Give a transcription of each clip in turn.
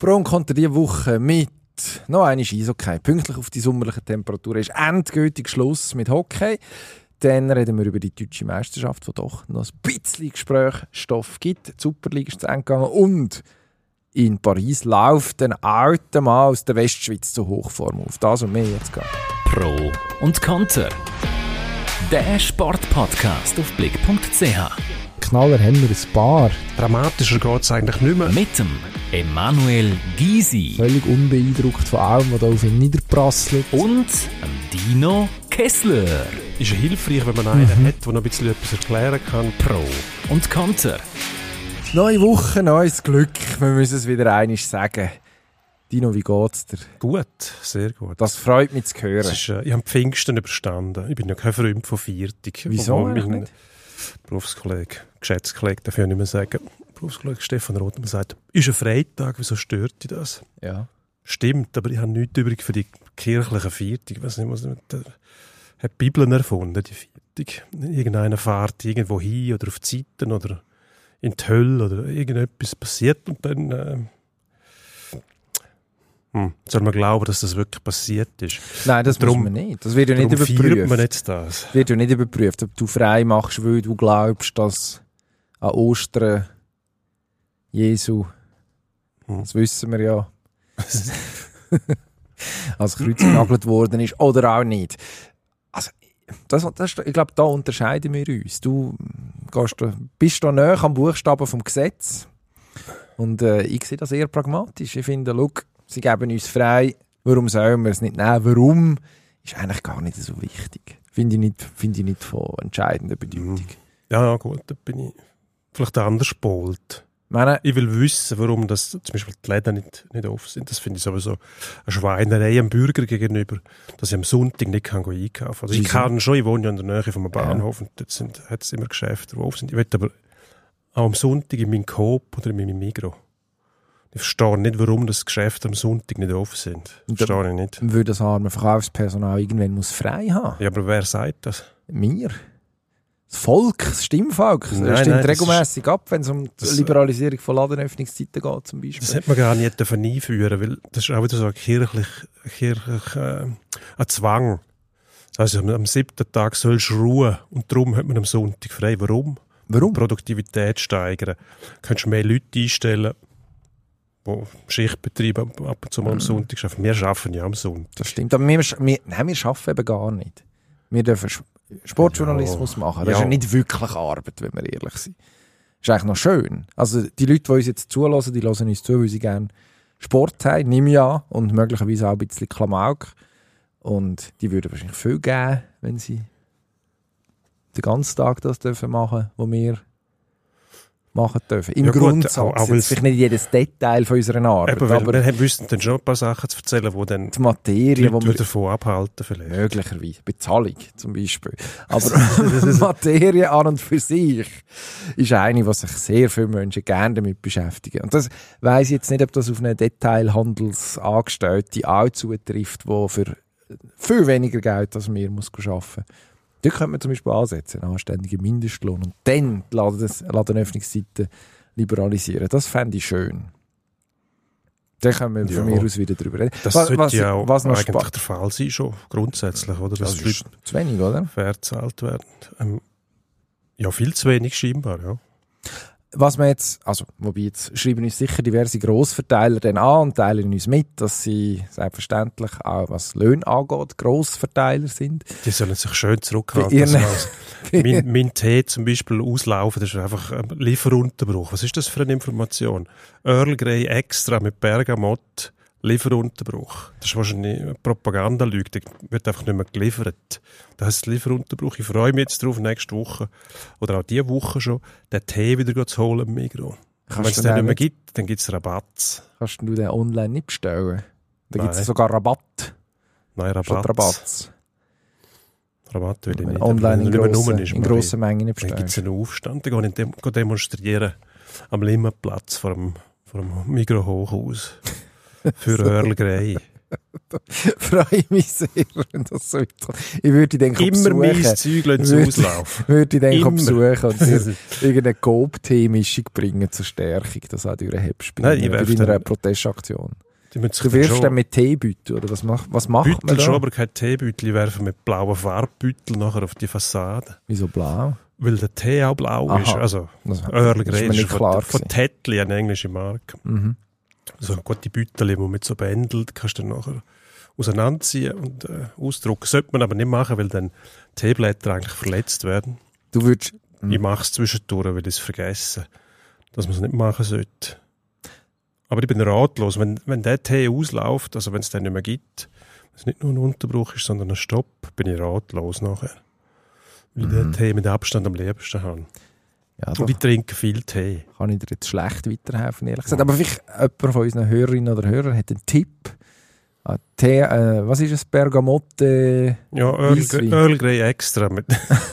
Bron kommt diese Woche mit noch eine Eishockey. Pünktlich auf die sommerlichen Temperaturen ist endgültig Schluss mit Hockey. Dann reden wir über die deutsche Meisterschaft, die doch noch ein bisschen Gesprächsstoff gibt. Die Superliga ist zu Ende gegangen und in Paris läuft ein alter Mann aus der Westschweiz zur Hochform auf. Das und mehr jetzt gehen. Pro und Konter. Der Sportpodcast auf blick.ch. Knaller haben wir ein paar. Dramatischer geht es eigentlich nicht mehr. Mit dem Emanuel Gysi Völlig unbeeindruckt von allem, was da auf ihn niederprasselt. und dem Dino Kessler. Ist ja hilfreich, wenn man einen hat, der noch ein bisschen etwas erklären kann. Pro und Konter. Neue Woche, neues Glück. Wir müssen es wieder einig sagen. Dino, wie geht's dir? Gut, sehr gut. Das freut mich zu hören. Ist, äh, ich habe Pfingsten überstanden. Ich bin ja kein Freund von Viertig. Wieso mein nicht? Berufskollege, Geschäftskollege, darf ich nicht mehr sagen, Berufskollege Stefan Rothmann sagt, ist ein Freitag, wieso stört dich das? Ja. Stimmt, aber ich habe nichts übrig für die kirchlichen Viertig. Ich weiß nicht, was der hat die Bibel erfunden, die Viertig. Irgendeiner fährt irgendwo hin oder auf die Seiten oder in die Hölle oder irgendetwas passiert und dann äh, hm, soll man glauben, dass das wirklich passiert ist. Nein, das Drum- muss man nicht. Das wird ja nicht Darum überprüft. man jetzt das. Das wird ja nicht überprüft, ob du frei machst, weil du glaubst, dass an Ostern Jesu, Hm. das wissen wir ja, als Kreuz genagelt worden ist oder auch nicht. Also, das, das, ich glaube, da unterscheiden wir uns. Du gehst bist da näher am Buchstaben vom Gesetz und äh, ich sehe das eher pragmatisch. Ich finde, look, sie geben uns frei, warum sollen wir es nicht nehmen? Warum ist eigentlich gar nicht so wichtig. Finde ich nicht, finde ich nicht von entscheidender Bedeutung. Ja, ja, gut, da bin ich vielleicht anders polt. Ich meine, Ich will wissen, warum das zum Beispiel die Läden nicht, nicht offen sind. Das finde ich sowieso eine Schweinerei am Bürger gegenüber, dass ich am Sonntag nicht kann einkaufen Also ich kann schon, ich wohne ja in der Nähe vom Bahnhof und dort sind, hat es immer Geschäfte, die offen sind. Ich will aber auch am Sonntag in meinem Coop oder in meinem Migro. Ich verstehe nicht, warum das Geschäft am Sonntag nicht offen sind. Und da- Verstehe ich nicht. würde das arme Verkaufspersonal irgendwann muss frei haben. Ja, aber wer sagt das? Wir. Das Volk, das Stimmvolk, das Nein, stimmt nein, das regelmäßig ab, wenn es um die das- Liberalisierung von Ladenöffnungszeiten geht zum Beispiel. Das hätte man gar nicht dürfen einführen weil das ist auch wieder so ein kirchlich, kirchlich äh, ein Zwang. Also am, siebten Tag sollst du ruhen und darum hat man am Sonntag frei. Warum? Warum? Produktivität steigern. Könntest mehr Leute einstellen, die Schichtbetriebe ab und zu mal am Sonntag arbeiten. Wir arbeiten ja am Sonntag. Das stimmt. Aber wir, wir, nein, wir arbeiten eben gar nicht. Wir dürfen Sportjournalismus Ja. machen. Das ist Ja. ja nicht wirklich Arbeit, wenn wir ehrlich sind. Das ist eigentlich noch schön. Also die Leute, die uns jetzt zulassen, die hören uns zu, weil sie gerne Sport haben, nimm ja, und möglicherweise auch ein bisschen Klamauk. Und die würden wahrscheinlich viel geben, wenn sie den ganzen Tag das dürfen machen, was wir machen dürfen. Im Ja gut, Grundsatz. auch- auch weil's- vielleicht nicht jedes Detail von unserer Arbeit, Eben, aber wir wüssten dann schon ein paar Sachen zu erzählen, die dann die Materie, die wir davon abhalten vielleicht. Möglicherweise. Bezahlung zum Beispiel. Aber Materie an und für sich ist eine, was sich sehr viele Menschen gerne damit beschäftigen. Und das weiss ich jetzt nicht, ob das auf eine Detailhandelsangestellte auch zutrifft, die für viel weniger Geld als wir muss arbeiten muss. Dort könnte man zum Beispiel ansetzen, einen anständigen Mindestlohn und dann die Laden- Ladenöffnungszeiten liberalisieren. Das fände ich schön. Dann können wir von Ja. mir aus wieder drüber reden. Das Was- sollte was- ja auch was eigentlich der Fall sein, schon grundsätzlich, oder? Das Dass die ist zu wenig, oder? fair gezahlt werden. Ähm, ja, viel zu wenig scheinbar, ja. Was wir jetzt, also, wobei jetzt schreiben uns sicher diverse Grossverteiler dann an und teilen uns mit, dass sie selbstverständlich auch was Löhne angeht, Grossverteiler sind. Die sollen sich schön zurückhalten. Ihren- Also, mein, mein Tee zum Beispiel auslaufen, das ist einfach ein Lieferunterbruch. Was ist das für eine Information? Earl Grey extra mit Bergamott, Lieferunterbruch. Das ist wahrscheinlich eine Propagandalüge, da wird einfach nicht mehr geliefert. Das heißt Lieferunterbruch. Ich freue mich jetzt drauf, nächste Woche oder auch diese Woche schon, den Tee wieder zu holen im Migros. Wenn es den nicht mehr gibt, dann gibt es Rabatt. Kannst du den online nicht bestellen? Da gibt es sogar Rabatt. Nein, Rabatt. Rabatt. Rabatt will ich nicht. online in, rum ist, in grossen Mengen nicht Dann gibt es einen Aufstand, dann gehe ich dem, demonstrieren am Limmatplatz vor dem, vor dem Migros Für Earl Grey. Freue mich sehr, wenn das so weiterkommt. Ich würde dann Immer mein. Zeug lassen auslaufen. Würde ich Immer. besuchen und dir irgendeine Coop-Tee-Mischung bringen zur Stärkung, dass auch durchhebst bei, Nein, ich bei deiner dann- Protestaktion. Du wirfst dann mit Teebeutel, oder was, mach, was macht man Büttel da? schon, aber kein Teebüttel werfen mit blauen Farbbüttel nachher auf die Fassade. Wieso blau? Weil der Tee auch blau Aha. ist. Also, Das, Earl ist Grey ist nicht von, von. Tetley, eine englische Marke. Mhm. So eine gute Büttel, die man mit so bändelt, kannst du dann nachher auseinanderziehen und äh, ausdrucken. Sollte man aber nicht machen, weil dann Teeblätter eigentlich verletzt werden. Du würdest, Mhm. Ich mache es zwischendurch, weil ich es vergesse, dass man es nicht machen sollte. Aber ich bin ratlos. Wenn, wenn der Tee ausläuft, also wenn es den nicht mehr gibt, wenn es nicht nur ein Unterbruch ist, sondern ein Stopp, bin ich ratlos nachher. Weil ich den Tee mit Abstand am liebsten habe. Ja, Und ich trinke viel Tee. kann ich dir jetzt schlecht weiterhelfen, ehrlich gesagt. Aber vielleicht jemand von unseren Hörerinnen oder Hörern hat einen Tipp. Ah, Tee, äh, was ist es? Bergamotte? Ja, Earl, Grey extra mit,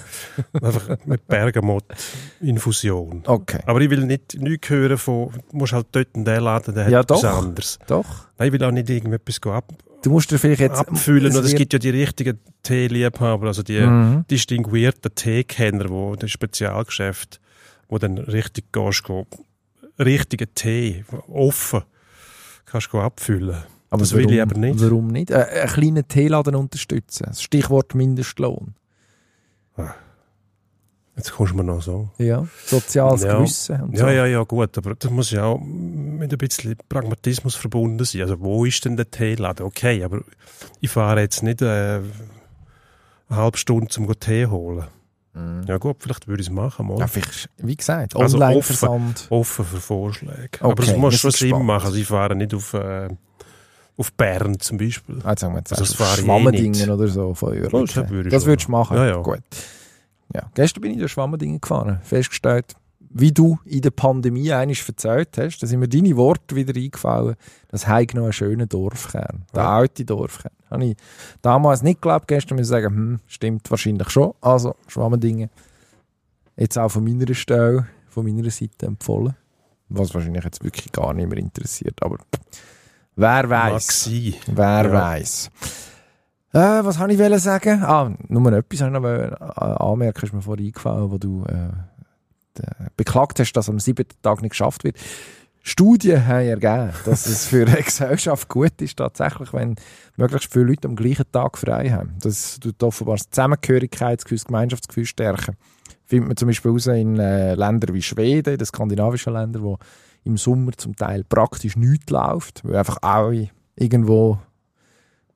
einfach mit Bergamot-Infusion. Okay. Aber ich will nicht nichts hören von, du musst halt dort in den Laden, der Ja, hat etwas doch. anderes. Doch. Nein, ich will auch nicht irgendetwas ab, Du musst dir vielleicht jetzt... abfüllen. Und es wird- gibt ja die richtigen Teeliebhaber, also die Mhm. distinguierten Teekenner, wo das Spezialgeschäft, wo dann richtig gehst, go, richtigen Tee, offen, kannst go abfüllen. Aber das will ich warum- aber nicht. Warum nicht? Äh, einen kleinen Teeladen unterstützen. Das Stichwort Mindestlohn. Jetzt kommst du mir noch so. Ja. Soziales Ja. Gewissen und Ja, so. ja, ja, gut, aber das muss ja auch mit ein bisschen Pragmatismus verbunden sein. Also, wo ist denn der Teeladen? Okay, aber ich fahre jetzt nicht äh, eine halbe Stunde zum Tee holen. Ja, gut, vielleicht würde ich es machen. Mal. Mhm. Ja, vielleicht, wie gesagt, Also Online-Versand. Offen für Vorschläge. Okay, aber es muss schon Sinn machen. Also, ich fahre nicht auf, äh, auf Bern zum Beispiel. Ah, sagen wir jetzt Also das also eh Schwammendingen nicht. oder so von Oerlikon. das Das würdest du machen? Ja, ja. Gut. Ja, gestern bin ich durch Schwammendingen gefahren. Festgestellt, wie du in der Pandemie einiges erzählt hast, da sind mir deine Worte wieder eingefallen. Das hat noch einen schönen Dorfkern. Der Ja. alte Dorfkern. Habe ich damals nicht geglaubt. Gestern muss ich sagen, hm, stimmt wahrscheinlich schon. Also, Schwammendingen. Jetzt auch von meiner Stelle, von meiner Seite empfohlen. Was wahrscheinlich jetzt wirklich gar nicht mehr interessiert. Aber wer weiß. Wer Ja. weiß. Äh, was wollte ich sagen? Ah, nur etwas habe ich noch äh, anmerken, ist mir vorhin eingefallen, wo du äh, beklagt hast, dass am siebten Tag nicht geschafft wird. Studien haben ergeben, dass es für eine Gesellschaft gut ist, tatsächlich, wenn möglichst viele Leute am gleichen Tag frei haben. Das tut offenbar das Zusammengehörigkeitsgefühl, das Gemeinschaftsgefühl stärken. Findet man zum Beispiel raus in äh, Ländern wie Schweden, in den skandinavischen Ländern, wo im Sommer zum Teil praktisch nichts läuft, weil einfach alle irgendwo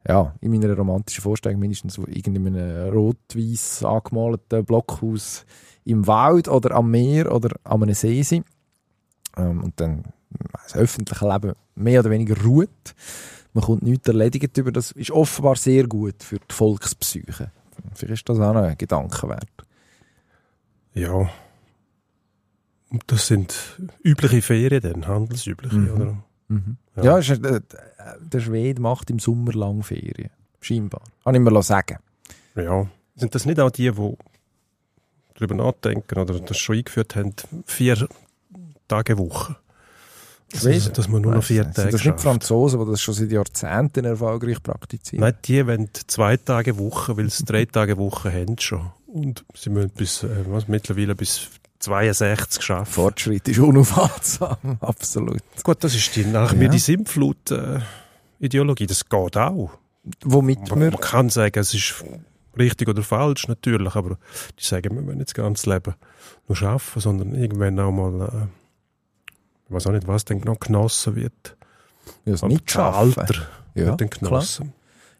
ja, in meiner romantischen Vorstellung mindestens in einem rot-weiß angemalten Blockhaus im Wald oder am Meer oder an einem See sind. Ähm, und dann das öffentliche Leben mehr oder weniger ruht. Man kommt nichts erledigt über. Das ist offenbar sehr gut für die Volkspsyche. Vielleicht ist das auch noch ein Gedanke wert. Ja. Das sind übliche Ferien dann, handelsübliche, Mhm. oder? Mhm. Ja. Ja, ist, äh, der Schwede macht im Sommer lang Ferien. Scheinbar. Kann ich mir sagen. Ja. Sind das nicht auch die, die darüber nachdenken oder das schon eingeführt haben, vier Tage Woche? Schweden? Also, dass man nur noch vier. Tage Sind das nicht. Franzosen, die das schon seit Jahrzehnten erfolgreich praktizieren? Nein, die wollen zwei Tage Woche, weil sie drei Tage Woche haben schon. Und sie müssen bis, äh, was, mittlerweile bis 62 schaffen. Fortschritt ist unaufhaltsam, absolut. Gut, das ist die, nach Ja. mir die Sintflut-Ideologie. das geht auch. Womit Man, wir man kann sagen, es ist richtig oder falsch, natürlich, aber die sagen, wir wollen nicht das ganze Leben nur schaffen, sondern irgendwann auch mal, äh, ich weiß auch nicht, was dann noch genossen wird. ja, das. Alter Ja, wird dann klar. genossen.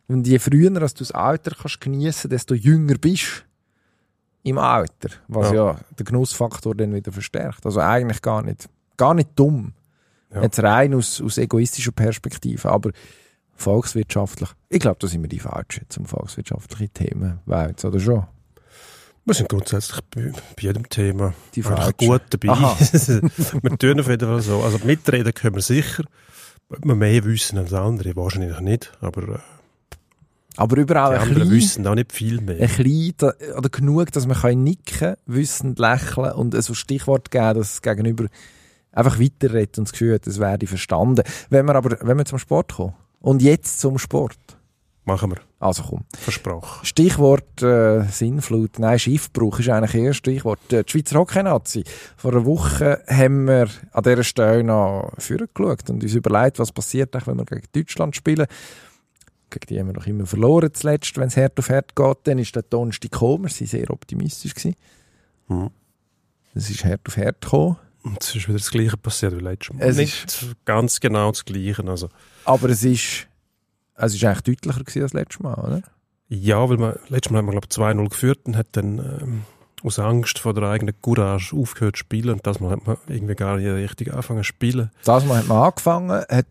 Und je früher als du das Alter kannst geniessen, desto jünger bist im Alter. Was ja. Ja. den Genussfaktor dann wieder verstärkt. Also eigentlich gar nicht, gar nicht dumm. Ja. Jetzt rein aus, aus egoistischer Perspektive. Aber volkswirtschaftlich, ich glaube, da sind wir die Falschen zum volkswirtschaftlichen Themen. Welt, oder schon? Wir sind grundsätzlich bei, bei jedem Thema Die Falschen. gut dabei. Wir tun auf jeden Fall so. Also mitreden können wir sicher. Ob wir mehr wissen als andere, wahrscheinlich nicht. Aber äh, Aber überall die ein klein, wissen auch nicht viel mehr. ein klein, oder genug, dass man kann nicken, wissend lächeln und so Stichwort geben, dass das Gegenüber einfach weiterredet und das Gefühl hat, es werde verstanden. Wenn wir aber, wenn wir zum Sport kommen, Und jetzt zum Sport. Machen wir. Also komm. Versprochen. Stichwort äh, Sinnflut, nein, Schiffbruch ist eigentlich eher Stichwort. Äh, die Schweizer Hockey-Nazi. Vor einer Woche haben wir an dieser Stelle noch vorgeschaut und uns überlegt, was passiert, wenn wir gegen Deutschland spielen. Gegen die haben wir noch immer verloren zuletzt, wenn es Herd auf Herd geht. Dann ist der Donnerstag gekommen, wir waren sehr optimistisch. Gewesen. Mhm. Es ist Herd auf Herd gekommen. Und es ist wieder das Gleiche passiert wie letztes Mal. Es Nicht ganz genau das Gleiche. Also, Aber es ist, es ist eigentlich deutlicher gewesen als letztes Mal, oder? ja, weil wir, letztes Mal haben wir, glaube ich, 2-0 geführt und hat dann ähm, aus Angst vor der eigenen Courage aufgehört zu spielen. Und das Mal hat man irgendwie gar nicht richtig angefangen zu spielen. Das Mal hat man angefangen, hat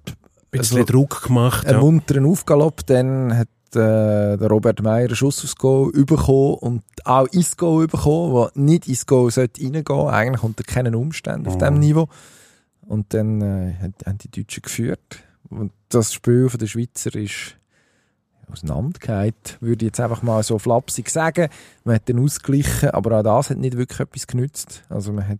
bisschen Also, Druck gemacht. einen Ja. munteren Aufgalopp, dann hat äh, der Robert Meyer einen Schuss aufs Goal bekommen und auch ins Goal bekommen, wo nicht ins Goal sollte reingehen. Eigentlich unter keinen Umständen auf Mhm. diesem Niveau. Und dann äh, haben- die Deutschen geführt. Und das Spiel von der Schweizer ist auseinandergegangen, würde ich jetzt einfach mal so flapsig sagen. Man hat dann ausgeglichen, aber auch das hat nicht wirklich etwas genützt. Also man hat,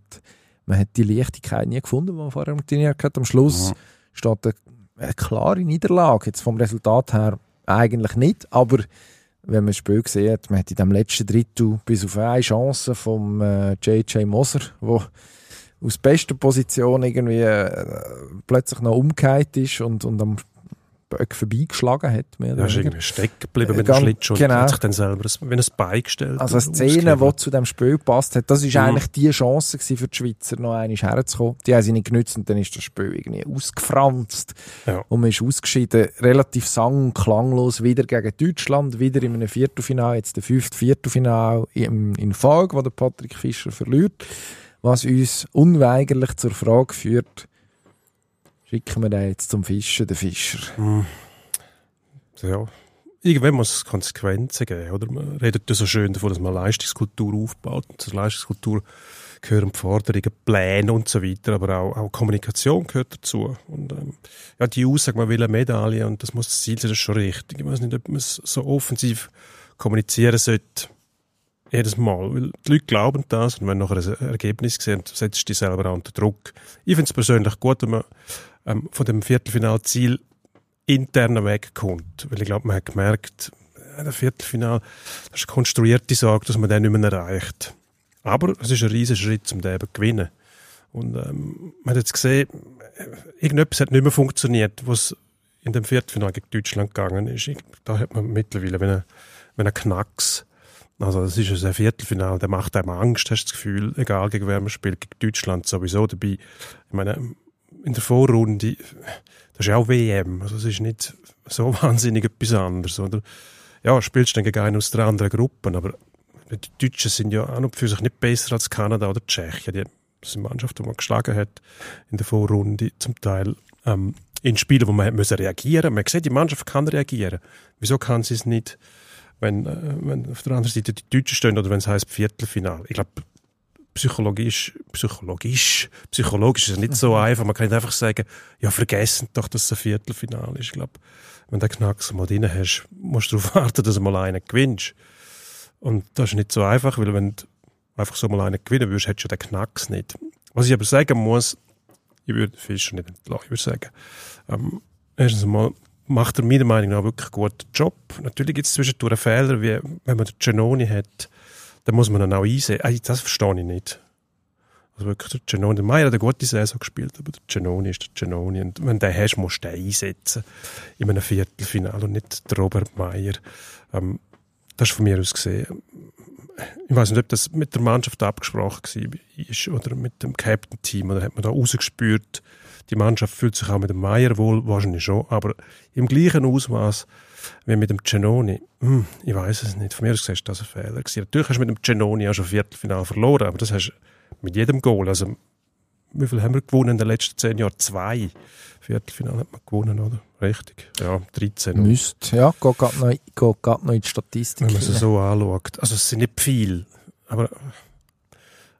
man hat die Leichtigkeit nie gefunden, die man vorher trainiert hat. Am Schluss Mhm. steht eine, eine klare Niederlage. Jetzt vom Resultat her eigentlich nicht, aber wenn man das Spiel sieht, man hat in dem letzten Drittel bis auf eine Chance vom äh, J.J. Moser, wo aus bester Position irgendwie äh, plötzlich noch umgekehrt ist und, und am Böck vorbeigeschlagen hat. Mehr oder Er ist irgendwie stecken geblieben mit dem Schlittschuh und genau. hat sich dann selber wie ein Bein gestellt. Also eine und Szene, die zu dem Spiel gepasst hat, das ist Mhm. eigentlich die Chance für die Schweizer, noch einmal herzukommen. Die haben sie nicht genützt und dann ist das Spiel irgendwie ausgefranst. Ja. Und man ist ausgeschieden, relativ sang- und klanglos, wieder gegen Deutschland, wieder in einem Viertelfinale, jetzt der fünfte Viertelfinale in, in Folge, wo der Patrick Fischer verliert. Was uns unweigerlich zur Frage führt, schicken wir den jetzt zum Fischen, den Fischer. Hm. Ja. Irgendwann muss es Konsequenzen geben, oder? Man redet ja so schön davon, dass man Leistungskultur aufbaut. Und zur Leistungskultur gehören Forderungen, Pläne und so weiter, aber auch, auch Kommunikation gehört dazu. Und ähm, ja, die Aussage, man will eine Medaille und das muss das Ziel sein, das ist schon richtig. Ich weiß nicht, ob man es so offensiv kommunizieren sollte, jedes Mal. Weil die Leute glauben das und wenn nachher ein Ergebnis sehen, setzt dich selber unter Druck. Ich finde es persönlich gut, wenn man ähm, von dem Viertelfinalziel internen Weg kommt. Weil ich glaube, man hat gemerkt, äh, der Viertelfinal, das ist eine konstruierte Sorge, dass man den nicht mehr erreicht. Aber es ist ein riesiger Schritt, um den eben zu gewinnen. Und ähm, man hat jetzt gesehen, äh, irgendetwas hat nicht mehr funktioniert, was in dem Viertelfinal gegen Deutschland gegangen ist. Ich, da hat man mittlerweile, wenn ein Knacks, also das ist ein Viertelfinal, der macht einem Angst, hast du das Gefühl, egal gegen wer man spielt, gegen Deutschland sowieso dabei. Ich meine, in der Vorrunde, das ist ja auch WM, also es ist nicht so wahnsinnig etwas anderes, oder? Ja, spielst dann gegen einen aus der anderen Gruppe, aber die Deutschen sind ja an und für sich nicht besser als Kanada oder Tschechien. Die, sind Mannschaften, die man geschlagen hat in der Vorrunde, zum Teil ähm, in Spielen, wo man müssen reagieren Man sieht, die Mannschaft kann reagieren. Wieso kann sie es nicht, wenn, äh, wenn auf der anderen Seite die Deutschen stehen oder wenn es heißt Viertelfinale? Ich glaube, psychologisch, psychologisch, psychologisch ist es nicht so einfach. Man kann nicht einfach sagen, ja, vergessen doch, dass es ein Viertelfinale ist. Ich glaube, wenn du den Knacks mal drin hast, musst du darauf warten, dass du mal einen gewinnst. Und das ist nicht so einfach, weil wenn du einfach so mal einen gewinnen würdest, hättest du den Knacks nicht. Was ich aber sagen muss, ich würde Fischer nicht entlassen, ich würde sagen, ähm, erstens mal macht er meiner Meinung nach wirklich einen guten Job. Natürlich gibt es zwischendurch Fehler, wie wenn man den Genoni hat, dann muss man ihn auch einsehen. Das verstehe ich nicht. Also wirklich, der Genoni, der Meier hat eine gute Saison gespielt, aber der Genoni ist der Genoni. Und wenn du den hast, musst du den einsetzen in einem Viertelfinale und nicht der Robert Meier. Ähm, das ist von mir aus gesehen. Ich weiß nicht, ob das mit der Mannschaft abgesprochen war oder mit dem Captain-Team oder hat man da rausgespürt, die Mannschaft fühlt sich auch mit dem Meier wohl, wahrscheinlich schon, aber im gleichen Ausmaß wie mit dem Genoni. Hm, ich weiß es nicht. Von mir aus gesehen ist das ein Fehler. Gewesen. Natürlich hast du mit dem Genoni auch schon Viertelfinale verloren, aber das hast du mit jedem Goal. Also, wie viel haben wir gewonnen in den letzten zehn Jahren? Zwei. Viertelfinale hat man gewonnen, oder? Richtig. Ja, 13. oder? Müsste, ja, geht gerade noch, geht noch in die Statistik. Wenn man es so anschaut. Also es sind nicht viel, aber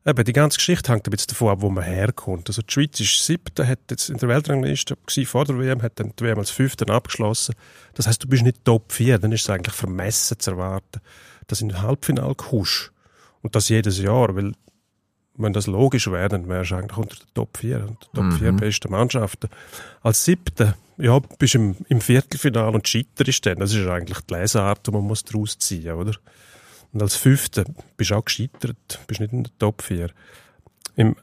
eben, die ganze Geschichte hängt ein bisschen davon ab, wo man herkommt. Also die Schweiz ist siebte, hat jetzt in der Weltrangliste gewesen, vor der WM, hat dann die WM als fünfte abgeschlossen. Das heißt, du bist nicht Top 4, dann ist es eigentlich vermessen zu erwarten, dass du in ein Halbfinale kommst. Und das jedes Jahr, weil wenn das logisch wäre, dann wärst du eigentlich unter den Top 4, und Top Mhm. 4 besten Mannschaften. Als siebter, ja, bist du im, im Viertelfinale und scheiterst dann. Das ist eigentlich die Lesart, die man muss daraus ziehen oder? Und als fünfter bist du auch gescheitert, bist nicht in der Top 4. Im,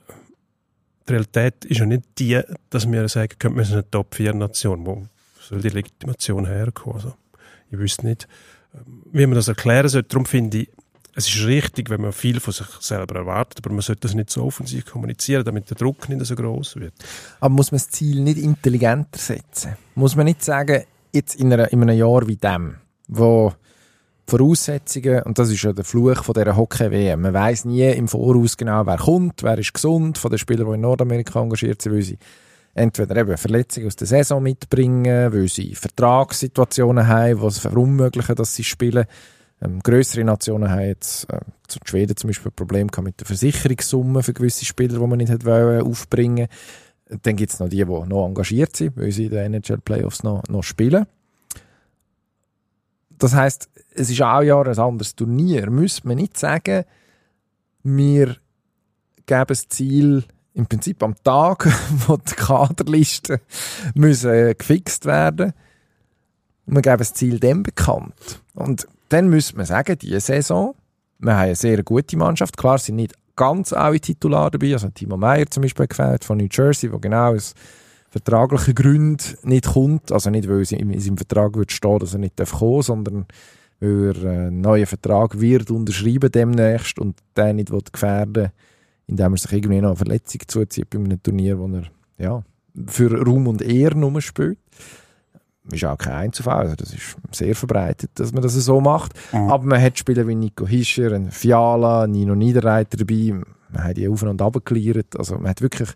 die Realität ist ja nicht die, dass wir sagen können, wir sind eine Top 4 Nation. Wo soll die Legitimation herkommen? Also, ich wüsste nicht, ähm, wie man das erklären sollte. Darum finde ich, es ist richtig, wenn man viel von sich selber erwartet, aber man sollte das nicht so offensiv kommunizieren, damit der Druck nicht so groß wird. Aber muss man das Ziel nicht intelligenter setzen? Muss man nicht sagen, jetzt in, einer, in einem Jahr wie dem, wo Voraussetzungen, und das ist ja der Fluch von dieser Hockey-WM, man weiß nie im Voraus genau, wer kommt, wer ist gesund, von den Spielern, die in Nordamerika engagiert sind, weil sie entweder eben Verletzungen aus der Saison mitbringen, weil sie Vertragssituationen haben, die es verunmöglichen, dass sie spielen. Ähm, grössere Nationen haben jetzt, äh, zu Schweden zum Beispiel, ein Problem gehabt mit der Versicherungssumme für gewisse Spieler, die man nicht wollen, aufbringen Dann gibt es noch die, die noch engagiert sind, weil sie in den NHL-Playoffs noch, noch spielen. Das heißt, es ist auch ein Jahr ein anderes Turnier. Müsste man nicht sagen, wir geben das Ziel im Prinzip am Tag, wo die Kaderlisten müssen äh, gefixt werden und wir geben das Ziel dem bekannt. Und dann müsste man sagen, diese Saison, wir haben eine sehr gute Mannschaft. Klar sind nicht ganz alle Titular dabei. Also Timo Meyer zum Beispiel gefällt von New Jersey, wo genau aus vertraglichen Gründen nicht kommt. Also nicht, weil es in seinem Vertrag wird stehen, dass er nicht kommen darf, sondern weil er einen neuen Vertrag wird unterschreiben demnächst und den nicht will gefährden indem er sich irgendwie noch eine Verletzung zuzieht bei einem Turnier, wo er ja, für Ruhm und Ehren spielt. Ist auch kein Einzelfall, also das ist sehr verbreitet, dass man das so macht. Mhm. Aber man hat Spieler wie Nico Hischer, Fiala, Nino Niederreiter dabei, man hat die auf und ab geklärt. Also man hat wirklich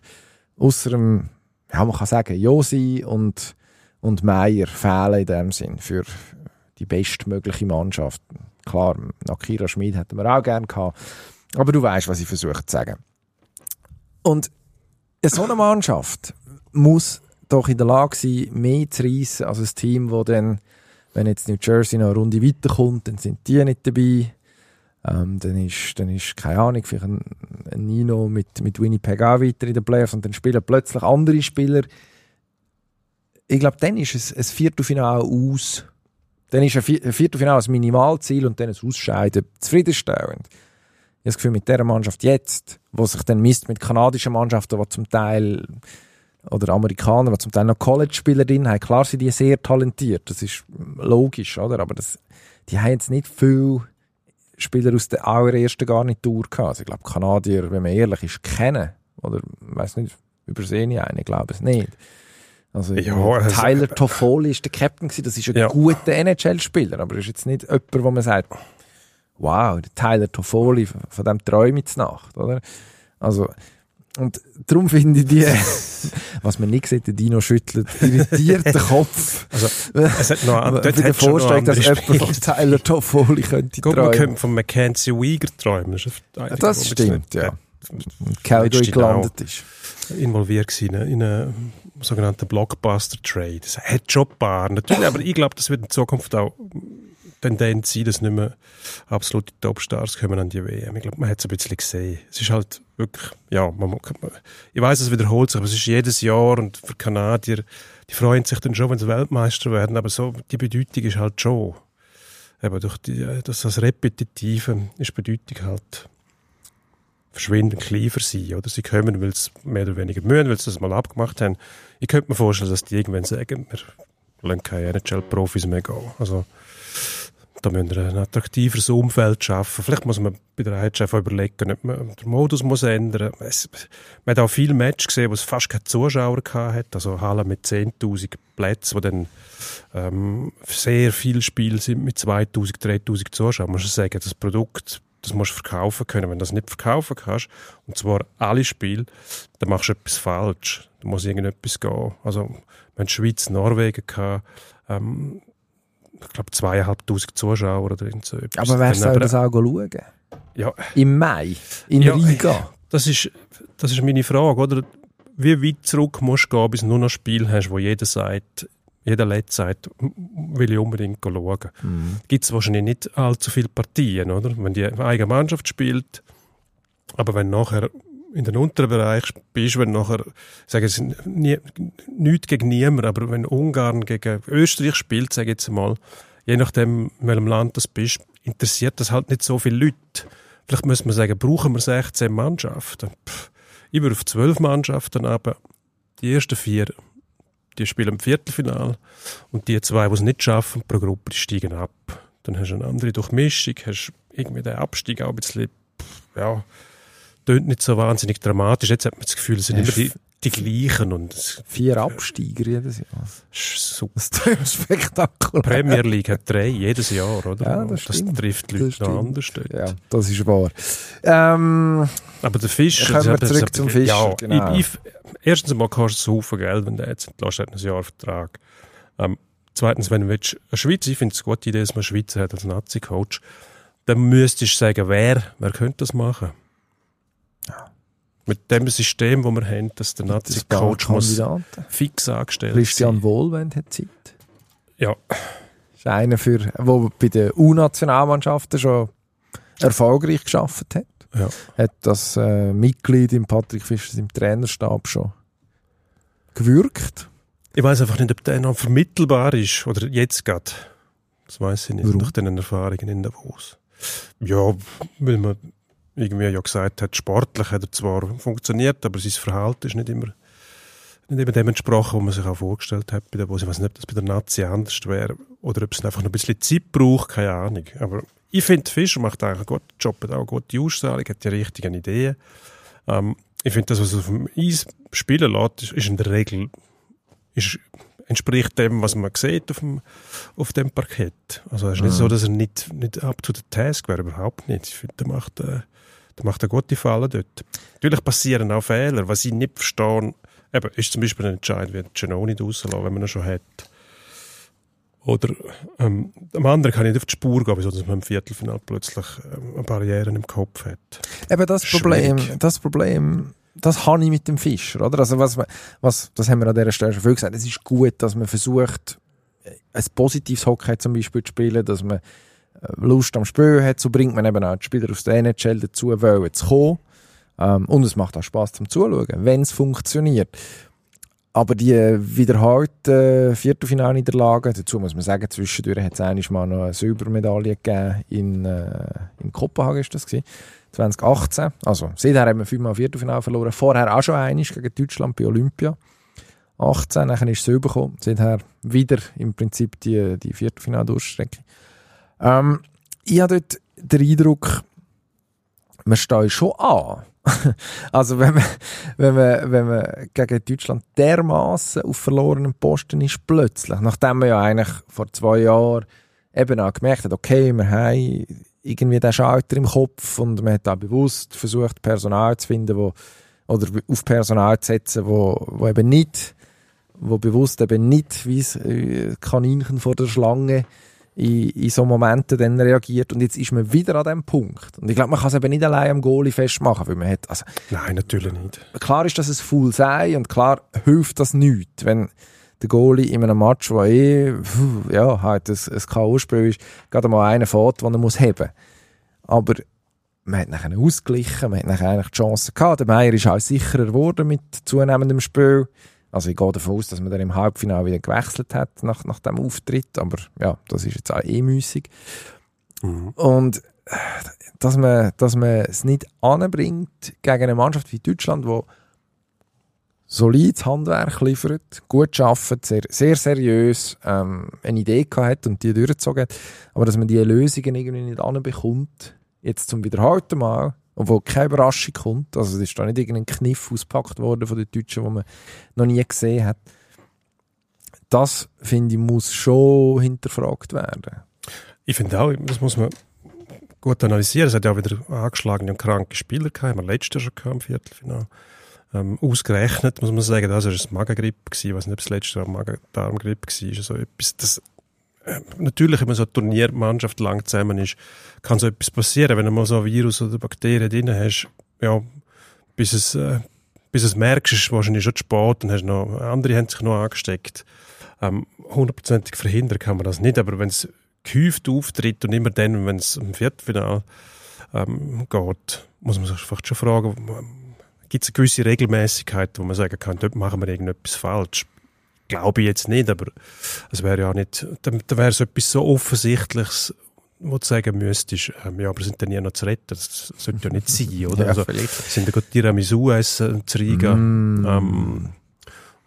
außer dem, ja man kann sagen, Josi und, und Meier fehlen in dem Sinn für die bestmögliche Mannschaft. Klar, Nakira Schmid hätten wir auch gerne gehabt. Aber du weißt, was ich versuche zu sagen. Und so eine Mannschaft muss doch in der Lage sein, mehr zu reissen als ein Team, wo dann, wenn jetzt New Jersey noch eine Runde weiterkommt, dann sind die nicht dabei. Ähm, dann ist, dann ist, keine Ahnung, vielleicht ein, ein Nino mit, mit Winnipeg auch weiter in den Playoffs und dann spielen plötzlich andere Spieler. Ich glaube, dann ist es ein Viertelfinale aus. Dann ist ein Vi- ein Viertelfinale das Minimalziel und dann ein Ausscheiden zufriedenstellend. Ich habe das Gefühl, mit dieser Mannschaft jetzt, wo sich dann misst mit kanadischen Mannschaften, die zum Teil oder Amerikaner, die zum Teil noch College-Spieler drin haben, klar sind die sehr talentiert, das ist logisch, oder? Aber das, die haben jetzt nicht viele Spieler aus der allerersten Garnitur gehabt. Also ich glaube, Kanadier, wenn man ehrlich ist, kennen. Oder, ich weiß nicht, übersehe ich einen, ich glaube es nicht. Also, Ja, also- Tyler Toffoli ist der Captain gewesen, das ist ein Ja. guter NHL-Spieler, aber er ist jetzt nicht jemand, wo man sagt, wow, der Tyler Toffoli, von von dem träume ich Nacht, oder? Also, und darum finde ich die, was man nicht sieht, der Dino schüttelt, irritiert den Kopf. Also, es hat noch, Aber dort hat Vorstellung, dass jemand von. Tyler Toffoli könnte Guck, man träumen. könnte von Mackenzie Weegar träumen. Das, Das stimmt, nicht, ja. Und Calgary gelandet ist. involviert gewesen in einen sogenannten Blockbuster-Trade. Es hat schon ein paar, natürlich, aber ich glaube, das wird in Zukunft auch Tendenz sein, dass nicht mehr absolute Topstars kommen an die WM. Ich glaube, man hat es ein bisschen gesehen. Es ist halt wirklich, ja, man, ich weiß, es wiederholt sich, aber es ist jedes Jahr und für Kanadier, die freuen sich dann schon, wenn sie Weltmeister werden, aber so, die Bedeutung ist halt schon, eben durch die, das, das Repetitive ist Bedeutung halt verschwindend klein für sie. Oder? Sie kommen, weil sie mehr oder weniger mühen, weil sie das mal abgemacht haben. Ich könnte mir vorstellen, dass die irgendwann sagen, wir lassen keine NHL-Profis mehr gehen. Also, da müssen wir ein attraktiveres Umfeld schaffen. Vielleicht muss man bei der auch überlegen, ob man den Modus muss ändern muss. Man hat auch viele Matches gesehen, wo es fast keine Zuschauer hat. Also Halle mit 10'000 Plätzen, wo dann ähm, sehr viele Spiele sind mit 2'000, 3'000 Zuschauern. Man muss sagen, das Produkt, das musst du verkaufen können. Wenn du das nicht verkaufen kannst, und zwar alle Spiele, dann machst du etwas falsch. Da muss irgendetwas gehen. Also, wir haben Schweiz, Norwegen gehabt, ähm, ich glaube, zweieinhalbtausend Zuschauer oder so etwas. Aber wer soll das auch schauen? Ja, Im Mai? In Ja, Riga? das ist, das ist meine Frage, oder? Wie weit zurück musst du gehen, bis du nur noch Spiel hast, wo jeder sagt, jeder Letzte sagt, "M- will ich unbedingt schauen. Mhm. Gibt es wahrscheinlich nicht allzu viele Partien, oder? Wenn die eigene Mannschaft spielt, aber wenn nachher in den unteren Bereich bist, wenn nachher, sagen sie, nie, nichts gegen niemand, aber wenn Ungarn gegen Österreich spielt, sage ich jetzt mal, je nachdem, in welchem Land das bist, interessiert das halt nicht so viele Leute. Vielleicht müssen wir sagen, brauchen wir 16 Mannschaften. Pff, ich würde auf 12 Mannschaften, aber die ersten vier, die spielen im Viertelfinal und die zwei, die es nicht schaffen, pro Gruppe, die steigen ab. Dann hast du eine andere Durchmischung, hast irgendwie den Abstieg auch ein bisschen, ja, tönt nicht so wahnsinnig dramatisch. Jetzt hat man das Gefühl, es sind Ja, immer die, die gleichen und Vier Absteiger jedes Jahr. super. Das ist spektakulär. Premier League hat drei jedes Jahr, oder? Ja, das stimmt. trifft die Das Leute noch stimmt. anders dort. Ja, das ist wahr. Ähm, Aber der Fischer... Kommen wir das- zurück das- zum Fischer, Ja, genau. ich, ich, erstens einmal kostet es einen Haufen Geld, wenn der jetzt entlässt, hat ein Jahr Vertrag. Ähm, zweitens, wenn du willst, eine Schweizer, ich finde es eine gute Idee, dass man einen Schweizer hat als Nazi-Coach, dann müsstest du sagen, wer, wer könnte das machen? Mit dem System, das wir haben, dass der das Nazi-Coach muss fix angestellt Christian sein. Wohlwend hat Zeit. Ja, ist einer, für, der bei den U-Nationalmannschaften schon erfolgreich geschafft hat. Ja. Hat das äh, Mitglied im Patrick Fischer im Trainerstab schon gewürgt. Ich weiß einfach nicht, ob der noch vermittelbar ist oder jetzt gerade. Das weiß ich nicht, Warum? nach den Erfahrungen in Davos. Ja, weil man irgendwie ja gesagt hat, sportlich hat er zwar funktioniert, aber sein Verhalten ist nicht immer, nicht immer dem entsprochen, was man sich auch vorgestellt hat bei Davos. Ich weiß nicht, ob das bei der Nazi anders wäre oder ob es einfach noch ein bisschen Zeit braucht, keine Ahnung. Aber ich finde, Fischer macht eigentlich einen guten Job, hat auch eine gute Ausstrahlung, hat die richtigen Ideen. Ähm, ich finde, das, was er auf dem Eis spielen lässt, ist, ist in der Regel ist, entspricht dem, was man sieht auf dem, auf dem Parkett. Also es ist nicht Mhm. so, dass er nicht, nicht up to the task wäre, überhaupt nicht. Ich finde, der macht, äh, der macht eine gute Falle dort. Natürlich passieren auch Fehler. Was ich nicht verstehe, eben, ist zum Beispiel ein Entscheid, wie Genoni rauslassen, wenn man ihn schon hat. Oder ähm, am anderen kann ich nicht auf die Spur gehen, wieso dass man im Viertelfinale plötzlich ähm, eine Barriere im Kopf hat. Eben das Schwierig. Problem, das Problem, das habe ich mit dem Fischer, oder? Also was, was, das haben wir an dieser Stelle schon viel gesagt. Es ist gut, dass man versucht, ein positives Hockey zum Beispiel zu spielen, dass man äh, Lust am Spielen hat. So bringt man eben auch die Spieler aus der NHL dazu, wollen zu kommen. Ähm, und es macht auch Spaß zum Zuschauen, wenn es funktioniert. Aber die wiederholten Viertelfinalniederlagen, dazu muss man sagen, zwischendurch hat es einmal mal noch eine Silbermedaille gegeben in, äh, in Kopenhagen, ist das gewesen, 2018. Also seither haben wir fünfmal Viertelfinale verloren. Vorher auch schon einmal gegen Deutschland bei Olympia. 18, dann ist es übergekommen. Seither wieder im Prinzip die, die Viertelfinale-Durchstrecke. Ähm, ich habe dort den Eindruck, wir stehen schon an. also wenn man, wenn man, wenn man gegen Deutschland dermaßen auf verlorenen Posten ist, plötzlich, nachdem man ja eigentlich vor zwei Jahren eben auch gemerkt hat, okay, wir haben irgendwie den Schalter im Kopf und man hat auch bewusst versucht, Personal zu finden, wo, oder auf Personal zu setzen, wo, wo eben nicht, wo bewusst eben nicht wie äh, Kaninchen vor der Schlange in, in so Momenten dann reagiert und jetzt ist man wieder an dem Punkt. Und ich glaube, man kann es eben nicht allein am Goalie festmachen, weil man hat, also Nein, natürlich nicht. klar ist, dass es Foul sei und klar hilft das nichts, wenn der Goalie in einem Match, wo eh, ja, halt ein, ein K.O.-Spiel ist, gerade mal einen fährt, den er muss heben. Aber man hat nachher ausgeglichen, man hat nachher eigentlich die Chance gehabt. Der Meier ist auch sicherer geworden mit zunehmendem Spiel. Also ich gehe davon aus, dass man dann im Halbfinale wieder gewechselt hat nach, nach dem Auftritt, aber ja, das ist jetzt auch eh müßig. Mhm. Und dass man, dass man es nicht anbringt gegen eine Mannschaft wie Deutschland, die solides Handwerk liefert, gut arbeitet, sehr, sehr seriös ähm, eine Idee gehabt hat und die durchgezogen hat, aber dass man die Lösungen irgendwie nicht anbekommt, jetzt zum wiederholten Mal, obwohl keine Überraschung kommt, also es ist da nicht irgendein Kniff ausgepackt worden von den Deutschen, den man noch nie gesehen hat. Das, finde ich, muss schon hinterfragt werden. Ich finde auch, das muss man gut analysieren. Es hat ja auch wieder angeschlagene und kranke Spieler gehabt, haben wir letztes schon im Viertelfinale. Ähm, ausgerechnet, muss man sagen, das war eine Magengrippe gewesen. Ich weiß nicht, ob das letzte Jahr Magen-Darm-Grippe war. So etwas, das, natürlich, wenn man so eine Turniermannschaft lang zusammen ist, kann so etwas passieren. Wenn du mal so ein Virus oder Bakterien drin hast, ja, bis es, äh, bis es merkst, ist es wahrscheinlich schon zu spät, dann hast noch, andere haben sich noch angesteckt. Ähm, hundertprozentig verhindern kann man das nicht, aber wenn es gehäuft auftritt und immer dann, wenn es im Viertelfinale ähm, geht, muss man sich vielleicht schon fragen, gibt es eine gewisse Regelmäßigkeit, wo man sagen kann, dort machen wir irgendetwas falsch. Glaube ich jetzt nicht, aber es wäre ja nicht, dann, dann wäre es etwas so Offensichtliches, wo du sagen müsstest, ähm, ja, aber sind denn ja noch zu retten? Das sollte ja nicht sein, oder? Ja, also, vielleicht. sind da gerade Tiramisu essen, zu Riga, Mm. ähm,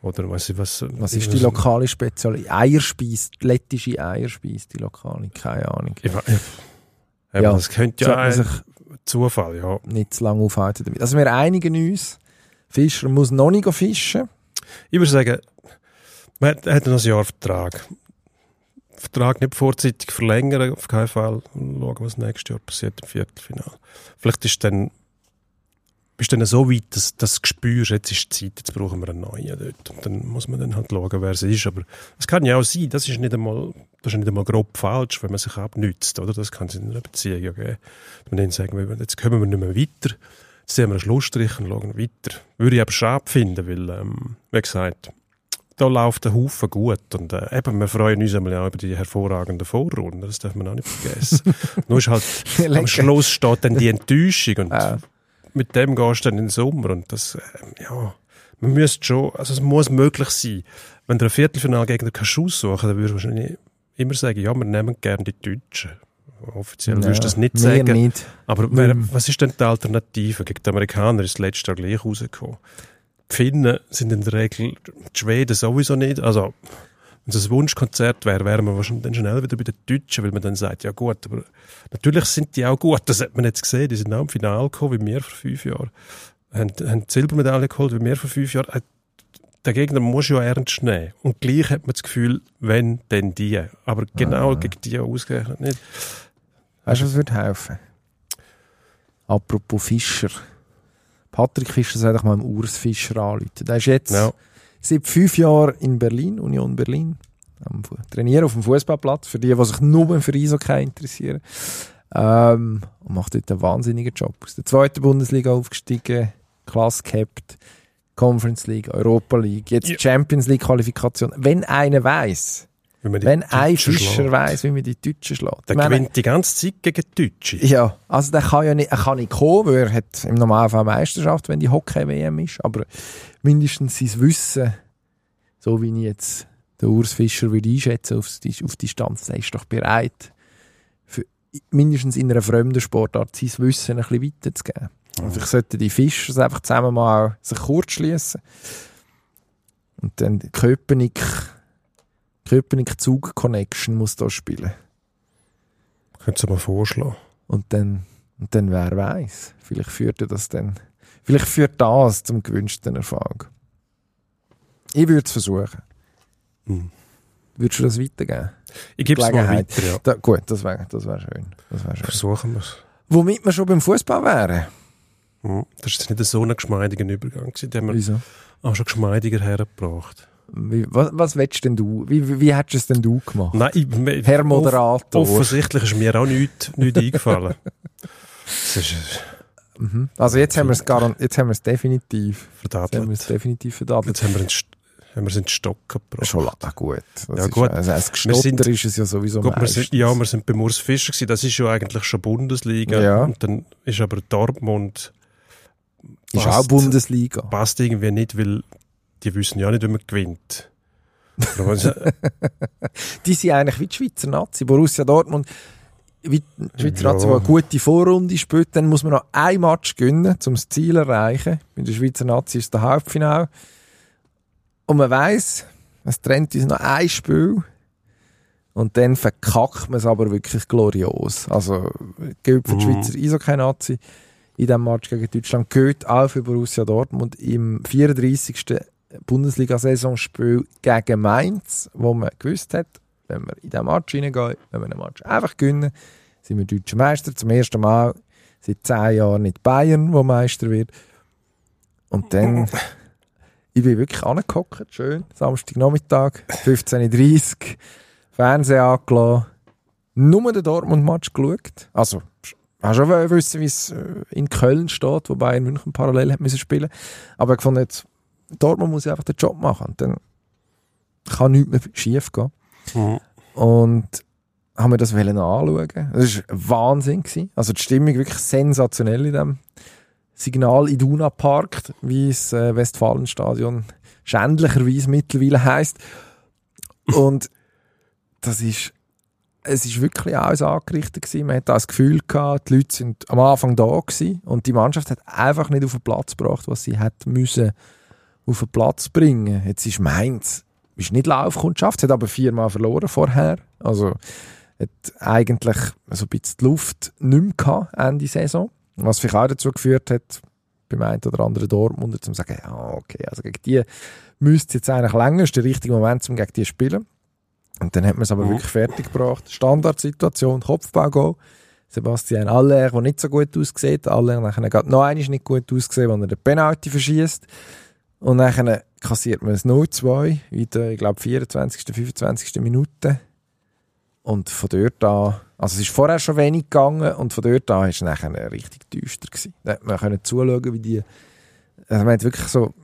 oder weiß ich was. Was ist die lokale Spezialität? Eierspeise, die lettische Eierspeise, die lokale, keine Ahnung. Ich, we- ja, Ja, das könnte ja ein Zufall, ja. nicht zu lange aufhalten damit. Also wir einigen uns, Fischer muss noch nicht fischen. Ich würde sagen, man hat, noch ein Jahr Vertrag. Vertrag nicht vorzeitig verlängern, auf keinen Fall. Schauen, was nächstes Jahr passiert im Viertelfinale. Vielleicht ist dann, bist du dann so weit, dass, du spürst, jetzt ist die Zeit, jetzt brauchen wir einen neuen dort. Und dann muss man dann halt schauen, wer es ist. Aber es kann ja auch sein, das ist nicht einmal, das ist nicht einmal grob falsch, wenn man sich abnützt, oder? Das kann es in einer Beziehung geben. Und dann sagen jetzt kommen wir nicht mehr weiter. Jetzt sehen wir einen Schlussstrich und schauen weiter. Würde ich aber schade finden, weil, ähm, wie gesagt, da läuft der Haufen gut. Und äh, eben, wir freuen uns einmal auch über die hervorragenden Vorrunden. Das darf man auch nicht vergessen. Nur ist halt, am. Schluss steht dann die Enttäuschung. Und Äh, mit dem gehst du dann in den Sommer. Und das, äh, ja, man müsste schon, also es muss möglich sein. Wenn du ein Viertelfinalgegner kannst aussuchen, dann würdest du wahrscheinlich immer sagen, ja, wir nehmen gerne die Deutschen. Offiziell würdest du das nicht sagen. nicht. Aber wer, was ist denn die Alternative? Gegen die Amerikaner ist das letzte Jahr gleich rausgekommen. Die Finnen sind in der Regel, die Schweden sowieso nicht. Also, wenn es ein Wunschkonzert wäre, wären wir wahrscheinlich dann schnell wieder bei den Deutschen, weil man dann sagt, ja gut, aber natürlich sind die auch gut. Das hat man jetzt gesehen. Die sind auch im Finale gekommen, wie wir vor fünf Jahren. Haben, haben die Silbermedaille geholt, wie wir vor fünf Jahren. Äh, Der Gegner muss ja ernst nehmen. Und gleich hat man das Gefühl, wenn, dann die. Aber genau gegen die ausgerechnet nicht. Weißt du, was würde helfen? Apropos Fischer. Patrick Fischer soll doch mal im Urs Fischer anrufen. Der ist jetzt Ja. seit fünf Jahren in Berlin, Union Berlin. Am Trainieren auf dem Fußballplatz, für die, die sich nur für Eishockey interessieren. Ähm, und macht dort einen wahnsinnigen Job. Aus der zweiten Bundesliga aufgestiegen, Klasse gehabt, Conference League, Europa League, jetzt Ja. Champions League Qualifikation. Wenn einer weiß, Wenn, wenn ein Fischer weiß, wie man die Deutschen schlägt. Der meine, gewinnt die ganze Zeit gegen die Deutschen. ja, also der kann ja nicht, er kann nicht kommen, weil er hat im Normalfall Meisterschaft, wenn die Hockey-WM ist, aber mindestens sein Wissen, so wie ich jetzt den Urs Fischer würde einschätzen auf, die, auf Distanz, der ist doch bereit, für mindestens in einer fremden Sportart sein Wissen ein bisschen weiterzugeben. Und vielleicht sollten die Fischer einfach zusammen mal sich kurz schließen und dann Köpenick, Köpenick Zug Connection muss da spielen. Könntest du mal vorschlagen. Und dann, und dann wer weiß, vielleicht führt das dann, vielleicht führt das zum gewünschten Erfolg. Ich würde es versuchen. Hm. Würdest du das weitergeben? Ich gebe es mal weiter, ja. Da, gut, das wäre das wär schön. Das wär schön. Versuchen wir es. Womit wir schon beim Fußball wären. Hm. Das ist jetzt nicht so ein geschmeidiger Übergang. Den haben wir Wieso? auch schon geschmeidiger hergebracht. Wie, was, was willst denn du? Wie, wie, wie hättest du es denn du gemacht? Nein, ich, Herr Moderator. Off offensichtlich ist mir auch nichts, nichts eingefallen. Ist Mhm. Also jetzt haben wir es jetzt haben wir es definitiv. Jetzt haben wir es definitiv verdattelt. Jetzt haben wir, haben wir es in die Stock gebracht. Schon la- gut. Das Ja, ist, gut. Also als Wir sind- Gestotter ist es ja sowieso Gut, wir sind, ja, wir sind beim Urs Fischer gewesen. Das ist ja eigentlich schon Bundesliga. Ja. Und dann ist aber Dortmund ist passt- auch Bundesliga. passt irgendwie nicht, weil die wissen ja nicht, wie man gewinnt. Die sind eigentlich wie die Schweizer Nazi. Borussia Dortmund, wie die Schweizer Ja. Nazi, die eine gute Vorrunde spielt, dann muss man noch ein Match gewinnen, um das Ziel zu erreichen. Bei der Schweizer Nazi ist der Halbfinale. Und man weiss, es trennt uns noch ein Spiel. Und dann verkackt man es aber wirklich glorios. Also, gilt für die Mhm. Schweizer Eishockey-Nazi in diesem Match gegen Deutschland, gilt auch für Borussia Dortmund im 34. Bundesliga-Saisonspiel gegen Mainz, wo man gewusst hat, wenn wir in diesen Match reingehen, wenn wir den Match einfach gewinnen, sind wir deutsche Meister. Zum ersten Mal seit zehn Jahren nicht Bayern, wo Meister wird. Und dann, ich bin wirklich angehockt, schön, Samstagnachmittag, 15.30 Uhr, Fernsehen angelassen, nur den Dortmund-Match geschaut. Also, hast schon wissen, wie es äh, in Köln steht, wo Bayern München parallel hat müssen spielen. Aber ich fand jetzt, Dortmund muss einfach den Job machen. Und dann kann nichts mehr schief gehen. Mhm. Und haben wir das wollen anschauen. Das war Wahnsinn. Gewesen. Also die Stimmung wirklich sensationell in dem Signal Iduna parkt, wie es äh, Westfalenstadion schändlicherweise mittlerweile heißt. Und das ist, es ist wirklich alles angerichtet gewesen. Man hat das Gefühl gehabt, die Leute sind am Anfang da gewesen und die Mannschaft hat einfach nicht auf den Platz gebracht, was sie hätte müssen auf den Platz bringen. Jetzt ist Mainz, ist nicht Laufkundschaft, hat aber viermal verloren vorher. Also, hat eigentlich so ein bisschen die Luft nicht mehr gehabt, Ende Saison. Was vielleicht auch dazu geführt hat, beim einen oder anderen Dortmunder, zu sagen, ja, okay, also gegen die müsste es jetzt eigentlich länger, ist der richtige Moment, um gegen die zu spielen. Und dann hat man es aber Mhm. wirklich fertig gebracht. Standardsituation, Kopfballgoal. Sebastian Aller, der nicht so gut aussieht, Aller nachher geht noch einmal nicht gut ausgesehen, wenn er den Penalty verschießt. Und dann kassiert man es 0-2 in der, ich glaube, 24., 25. Minute. Und von dort an, also es ist vorher schon wenig gegangen und von dort an ist es nachher richtig düster gewesen. Man können zuschauen, wie die, also man hat wirklich so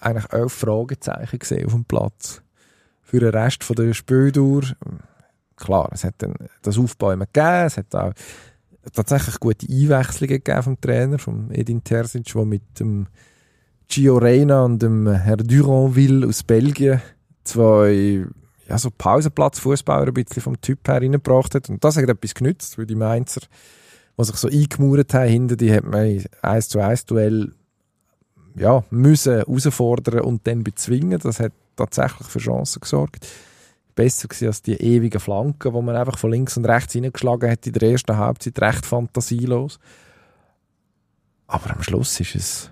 eigentlich elf Fragezeichen gesehen auf dem Platz. Für den Rest von der Spieldauer, klar, es hat dann das Aufbäumen gegeben, es hat auch tatsächlich gute Einwechslungen gegeben vom Trainer, vom Edin Terzic, der mit dem Gio Reyna und dem Herr Duranville aus Belgien zwei ja, so Pausenplatz-Fußballer ein bisschen vom Typ her reingebracht hat. Und das hat etwas genützt, weil die Mainzer, die sich so eingemauert haben, hinter die hat man in 1 zu 1 Duell ja, müssen herausfordern und dann bezwingen. Das hat tatsächlich für Chancen gesorgt. Besser gewesen als die ewigen Flanken, die man einfach von links und rechts hineingeschlagen hat in der ersten Halbzeit, recht fantasielos. Aber am Schluss ist es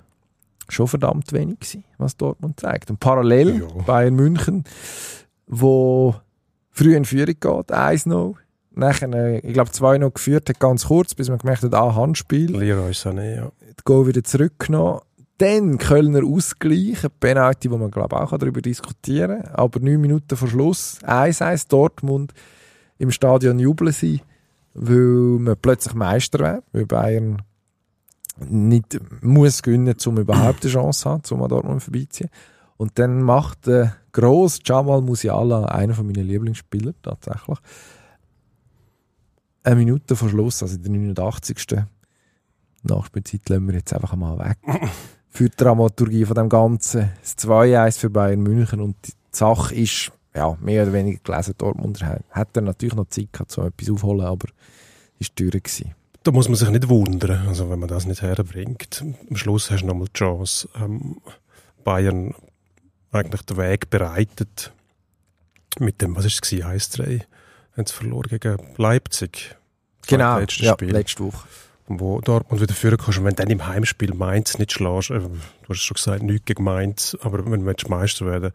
schon verdammt wenig gewesen, was Dortmund zeigt. Und parallel Ja. Bayern München, wo früh in Führung geht, 1-0. Nachher, äh, ich glaube, 2-0 geführt hat, ganz kurz, bis man gemerkt hat, ah, Handspiel. Leroy Sané, ja. Das Goal wieder zurückgenommen. Dann Kölner Ausgleich, ein Penalty, wo man glaube auch darüber diskutieren kann. Aber neun Minuten vor Schluss, 1-1 Dortmund im Stadion jubeln sie, weil man plötzlich Meister wäre, weil Bayern nicht muss gewinnen, um überhaupt eine Chance zu haben, um an Dortmund vorbeiziehen. Und dann macht der grosse Jamal Musiala, einer von meinen Lieblingsspieler tatsächlich, eine Minute vor Schluss, also in der 89. Nachspielzeit lassen wir jetzt einfach mal weg. Für die Dramaturgie von dem Ganzen. Das 2-1 für Bayern München und die Sache ist ja, mehr oder weniger gelesen. Dortmund hat hat er natürlich noch Zeit gehabt, so etwas aufholen, aber ist teuer gewesen. Da muss man sich nicht wundern, also wenn man das nicht herbringt. Am Schluss hast du nochmal die Chance, ähm, Bayern eigentlich den Weg bereitet mit dem, was ist es, 1-3, haben sie verloren gegen Leipzig. Genau, Letztes ja, Spiel. letzte Woche. wo Dortmund wieder führen kannst. Und wenn du dann im Heimspiel Mainz nicht schlägst, äh, du hast es schon gesagt, nichts gegen Mainz, aber wenn du Meister werden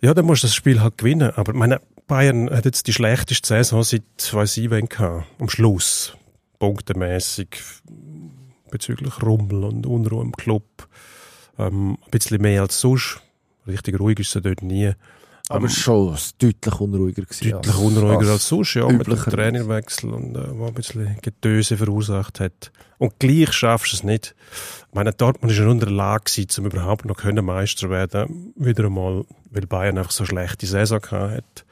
ja, dann musst du das Spiel halt gewinnen. Aber meine, Bayern hat jetzt die schlechteste Saison seit, weiss ich wann gehabt. Am Schluss. Punktemäßig. Bezüglich Rummel und Unruhe im Club. Ähm, ein bisschen mehr als sonst. Richtig ruhig ist es dort nie. Aber Ähm, schon deutlich unruhiger gewesen. deutlich unruhiger als sonst, ja, mit dem. Trainerwechsel und äh, wo ein bisschen Getöse verursacht hat. Und gleich schaffst du es nicht. Ich meine, Dortmund nur in der Lage gewesen, um überhaupt noch können Meister werden. Wieder einmal, weil Bayern einfach so schlechte Saison gehabt hat.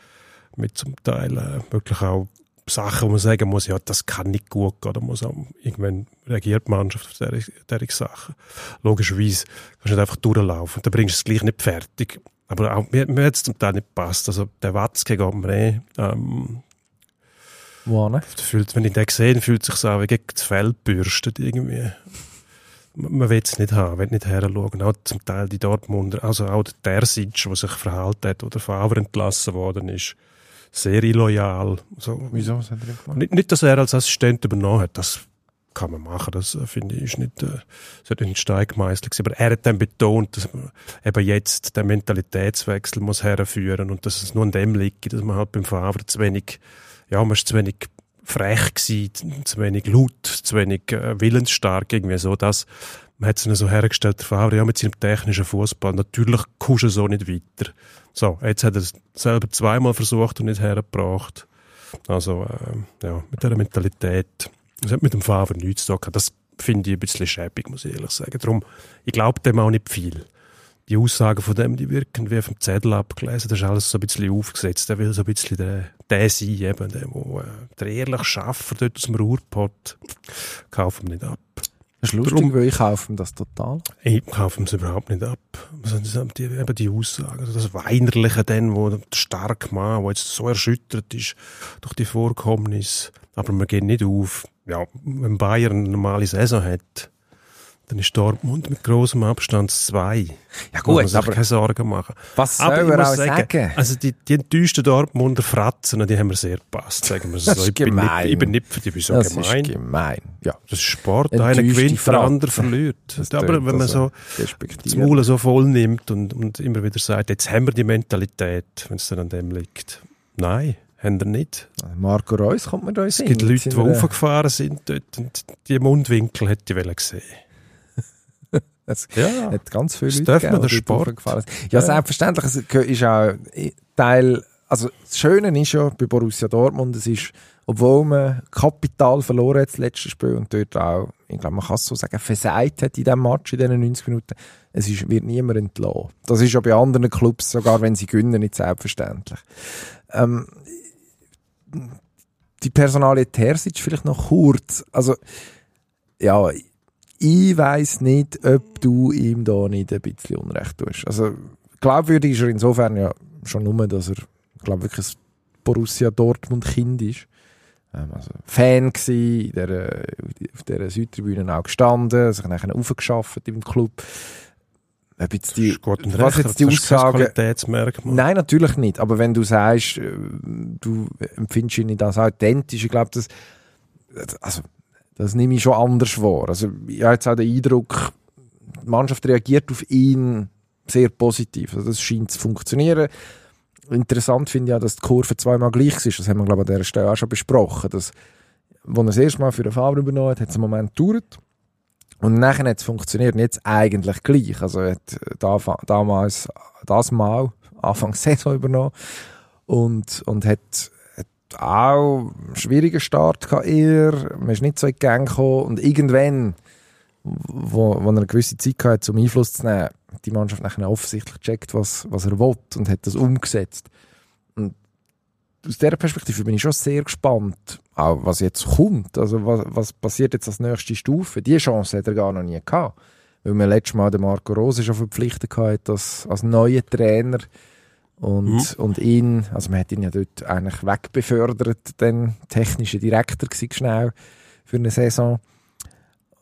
Mit zum Teil äh, wirklich auch Sachen, wo man sagen muss, ja, das kann nicht gut gehen. Da muss auch, irgendwann reagiert die Mannschaft auf diese, Sachen. Logischerweise kannst du nicht einfach durchlaufen. Da bringst du es gleich nicht fertig. Aber auch, mir, mir hat es zum Teil nicht gepasst. Also, der Watzke geht mir eh, ähm, Wo ne? fühlt, wenn ich den sehe, fühlt sich so an, wie gegen das Fell bürstet irgendwie. Man man will es nicht haben, will nicht heranschauen. Auch zum Teil die Dortmunder, also auch der Terzic, der sich verhalten hat oder Favre entlassen worden ist, sehr illoyal. So, Wieso? Was hat er gemacht? nicht, nicht, dass er als Assistent übernommen hat, das kann man machen, das äh, finde ich ist nicht, äh, sollte nicht Stein gemeißelt sein. Aber er hat dann betont, dass man eben jetzt den Mentalitätswechsel muss herführen und dass es nur an dem liegt, dass man halt beim Favre zu wenig, ja, man ist zu wenig frech gewesen, zu wenig laut, zu wenig äh, willensstark, irgendwie so, das, man hat es ihnen so hergestellt, der Favre, ja, mit seinem technischen Fußball, natürlich kommst du so nicht weiter. So, jetzt hat er es selber zweimal versucht und nicht hergebracht. Also, äh, ja, mit dieser Mentalität, das hat mit dem Favre nichts zu tun. Das finde ich ein bisschen schäbig, muss ich ehrlich sagen. Darum, ich glaube dem auch nicht viel. Die Aussagen von dem, die wirken wie auf dem Zettel abgelesen. Das ist alles so ein bisschen aufgesetzt. Der will so ein bisschen der, der sein, eben, der, wo, äh, der ehrlich Schaffer dort aus dem Ruhrpott. Kaufen wir nicht ab. Das ist lustig, Darum- weil ich kaufe das total. Ich kaufe es überhaupt nicht ab. Was sind das, die, eben die Aussagen, also das Weinerliche dann, wo der starke Mann, der jetzt so erschüttert ist durch die Vorkommnisse, aber wir gehen nicht auf. Ja, wenn Bayern eine normale Saison hat, dann ist Dortmund mit großem Abstand zwei. Ja Muss man gut, sich aber keine Sorgen machen. was soll Aber er muss auch sagen, sagen? also die, die enttäuschten Dortmunder Fratzen, die haben mir sehr gepasst, sagen wir es Das so. ist Ich bin, nicht, ich bin nicht für die, ich bin so das gemein. ist gemein. Ja, Das ist Sport, Enttäuschte einer gewinnt, der andere verliert. das Aber wenn man also so das. Maul so voll nimmt und, und immer wieder sagt, jetzt haben wir die Mentalität, wenn es dann an dem liegt. Nein, haben wir nicht. Marco Reus kommt mir da Es gibt Leute, die aufgefahren sind dort und die Mundwinkel hätte ich wollen sehen. Es Ja, hat ganz viele Leute man, gegeben, die dort Sport. Ja, Ja. selbstverständlich. Es ist auch Teil, also das Schöne ist ja bei Borussia Dortmund, es ist, obwohl man Kapital verloren hat, das letzte Spiel, und dort auch, ich glaube, man kann es so sagen, versagt hat in diesem Match, in diesen 90 Minuten, es ist, wird niemand entlassen. Das ist ja bei anderen Clubs, sogar wenn sie gewinnen, nicht selbstverständlich. Ähm, die Personalie Terzic vielleicht noch kurz. Also, ja, ich weiß nicht, ob du ihm da nicht ein bisschen Unrecht tust. Also, glaubwürdig ist er insofern ja schon nur, dass er, glaube wirklich ein Borussia Dortmund Kind ist. Ähm, also Fan gsi, in der, auf dieser Südtribüne auch gestanden, sich nachher aufgeschafft im Club. Ob jetzt die, was jetzt die Aussage. Nein, natürlich nicht. Aber wenn du sagst, äh, du empfindest ihn nicht als authentisch, ich glaube, das, also, das nehme ich schon anders wahr. Also, ich habe jetzt auch den Eindruck, die Mannschaft reagiert auf ihn sehr positiv. Also, das scheint zu funktionieren. Interessant finde ich auch, dass die Kurve zweimal gleich ist. Das haben wir, glaube ich, an dieser Stelle auch schon besprochen. Dass, als er das erste Mal für den Favre übernommen hat, hat es einen Moment gedauert. Und nachher hat es funktioniert. Und jetzt eigentlich gleich. Also, er hat da, damals, das Mal, Anfang Saison übernommen. Und, und hat auch einen schwierigen Start gehabt eher. Man ist nicht so in die Gang gekommen. Und irgendwann, wo, wo er eine gewisse Zeit hatte, um Einfluss zu nehmen, hat die Mannschaft nachher offensichtlich gecheckt, was, was er will und hat das umgesetzt. Und aus dieser Perspektive bin ich schon sehr gespannt, auch was jetzt kommt. Also was, was passiert jetzt als nächste Stufe? Die Chance hat er gar noch nie gehabt. Weil man letztes Mal den Marco Rose schon verpflichtet hatte, als, als neuer Trainer. Und, und ihn, also man hat ihn ja dort eigentlich wegbefördert, dann technischer Direktor gewesen, schnell für eine Saison.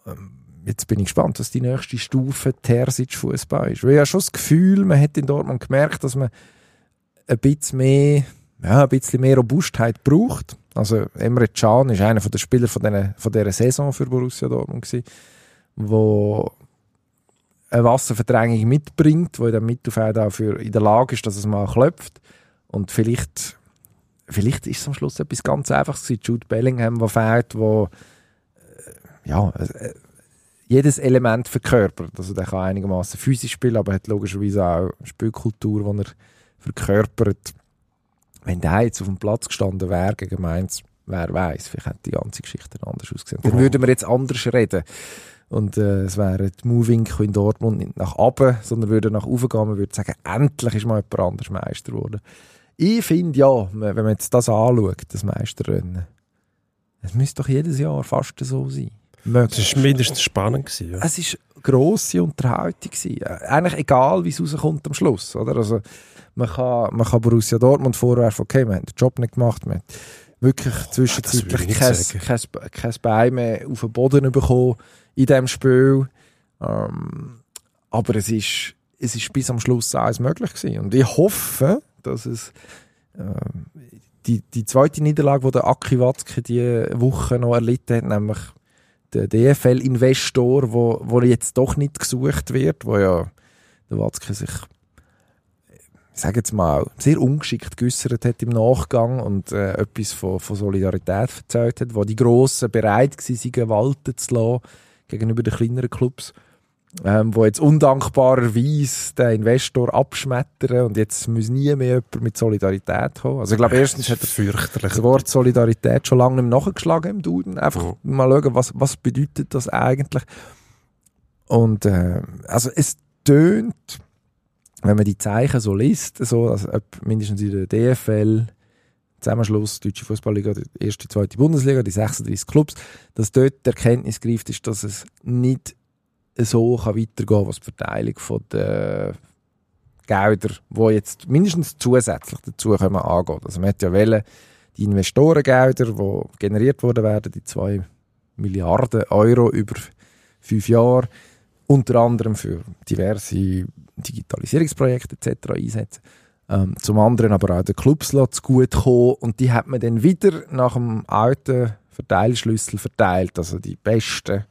Ähm, Jetzt bin ich gespannt, was die nächste Stufe Terzic Fußball ist. Weil ich habe schon das Gefühl, man hat in Dortmund gemerkt, dass man ein bisschen mehr, ja, ein bisschen mehr Robustheit braucht. Also Emre Can ist einer der Spieler von, diesen, von dieser Saison für Borussia Dortmund gewesen, wo eine Wasserverdrängung mitbringt, wo in dem Mittelfeld auch für in der Lage ist, dass es mal klopft. Und vielleicht, vielleicht ist es am Schluss etwas ganz Einfaches gewesen. Jude Bellingham, der fehlt, wo äh, ja, äh, jedes Element verkörpert. Also der kann einigermaßen physisch spielen, aber hat logischerweise auch Spielkultur, die er verkörpert. Wenn der jetzt auf dem Platz gestanden wäre gegen Mainz, wer weiß, vielleicht hätte die ganze Geschichte anders ausgesehen. Dann würden wir jetzt anders reden. Und äh, es wäre die Moving in Dortmund nicht nach oben, sondern würde nach oben gehen. Man würde sagen, endlich ist mal jemand anders Meister geworden. Ich finde ja, wenn man jetzt das anschaut, das Meisterrennen, es müsste doch jedes Jahr fast so sein. Es Möglichst. war mindestens spannend. Gewesen, ja. Es war grosse Unterhaltung. gewesen. Eigentlich egal, wie es rauskommt am Schluss. Oder? Also, man, kann, man kann Borussia Dortmund vorwerfen, okay, wir haben den Job nicht gemacht, wir haben wirklich würde zwischenzeitlich kein, kein, kein Bein mehr auf den Boden bekommen in diesem Spiel. Ähm, aber es ist, es ist bis am Schluss alles möglich gewesen. Und ich hoffe, dass es ähm, die, die zweite Niederlage, die der Aki Watzke diese Woche noch erlitten hat, nämlich der DFL-Investor, wo, wo jetzt doch nicht gesucht wird, wo ja der Watzke sich, ich sage jetzt mal, sehr ungeschickt geäussert hat im Nachgang und äh, etwas von, von Solidarität erzählt hat, wo die Grossen bereit waren, Gewalten zu lassen gegenüber den kleineren Clubs, ähm, wo jetzt undankbarerweise den Investor abschmettern und jetzt muss nie mehr jemand mit Solidarität kommen. Also ich glaube, erstens hat er fürchterlich. das Wort Solidarität schon lange nicht mehr nachgeschlagen im Duden. Einfach Ja. mal schauen, was, was bedeutet das eigentlich. Und äh, also es tönt, wenn man die Zeichen so liest, so, als ob mindestens in der DFL Zusammenschluss, Deutsche Fußballliga, die erste, zweite Bundesliga, die 36 Clubs, dass dort die Erkenntnis greift, ist, dass es nicht so kann weitergehen was die Verteilung der Gelder, die jetzt mindestens zusätzlich dazu kommen, angeht. Also man hat ja wollen, die Investorengelder, die generiert worden werden, die zwei Milliarden Euro über fünf Jahre, unter anderem für diverse Digitalisierungsprojekte etc. einsetzen. Ähm, zum anderen aber auch den Clubs gut kommen und die hat man dann wieder nach dem alten Verteilschlüssel verteilt. Also die Besten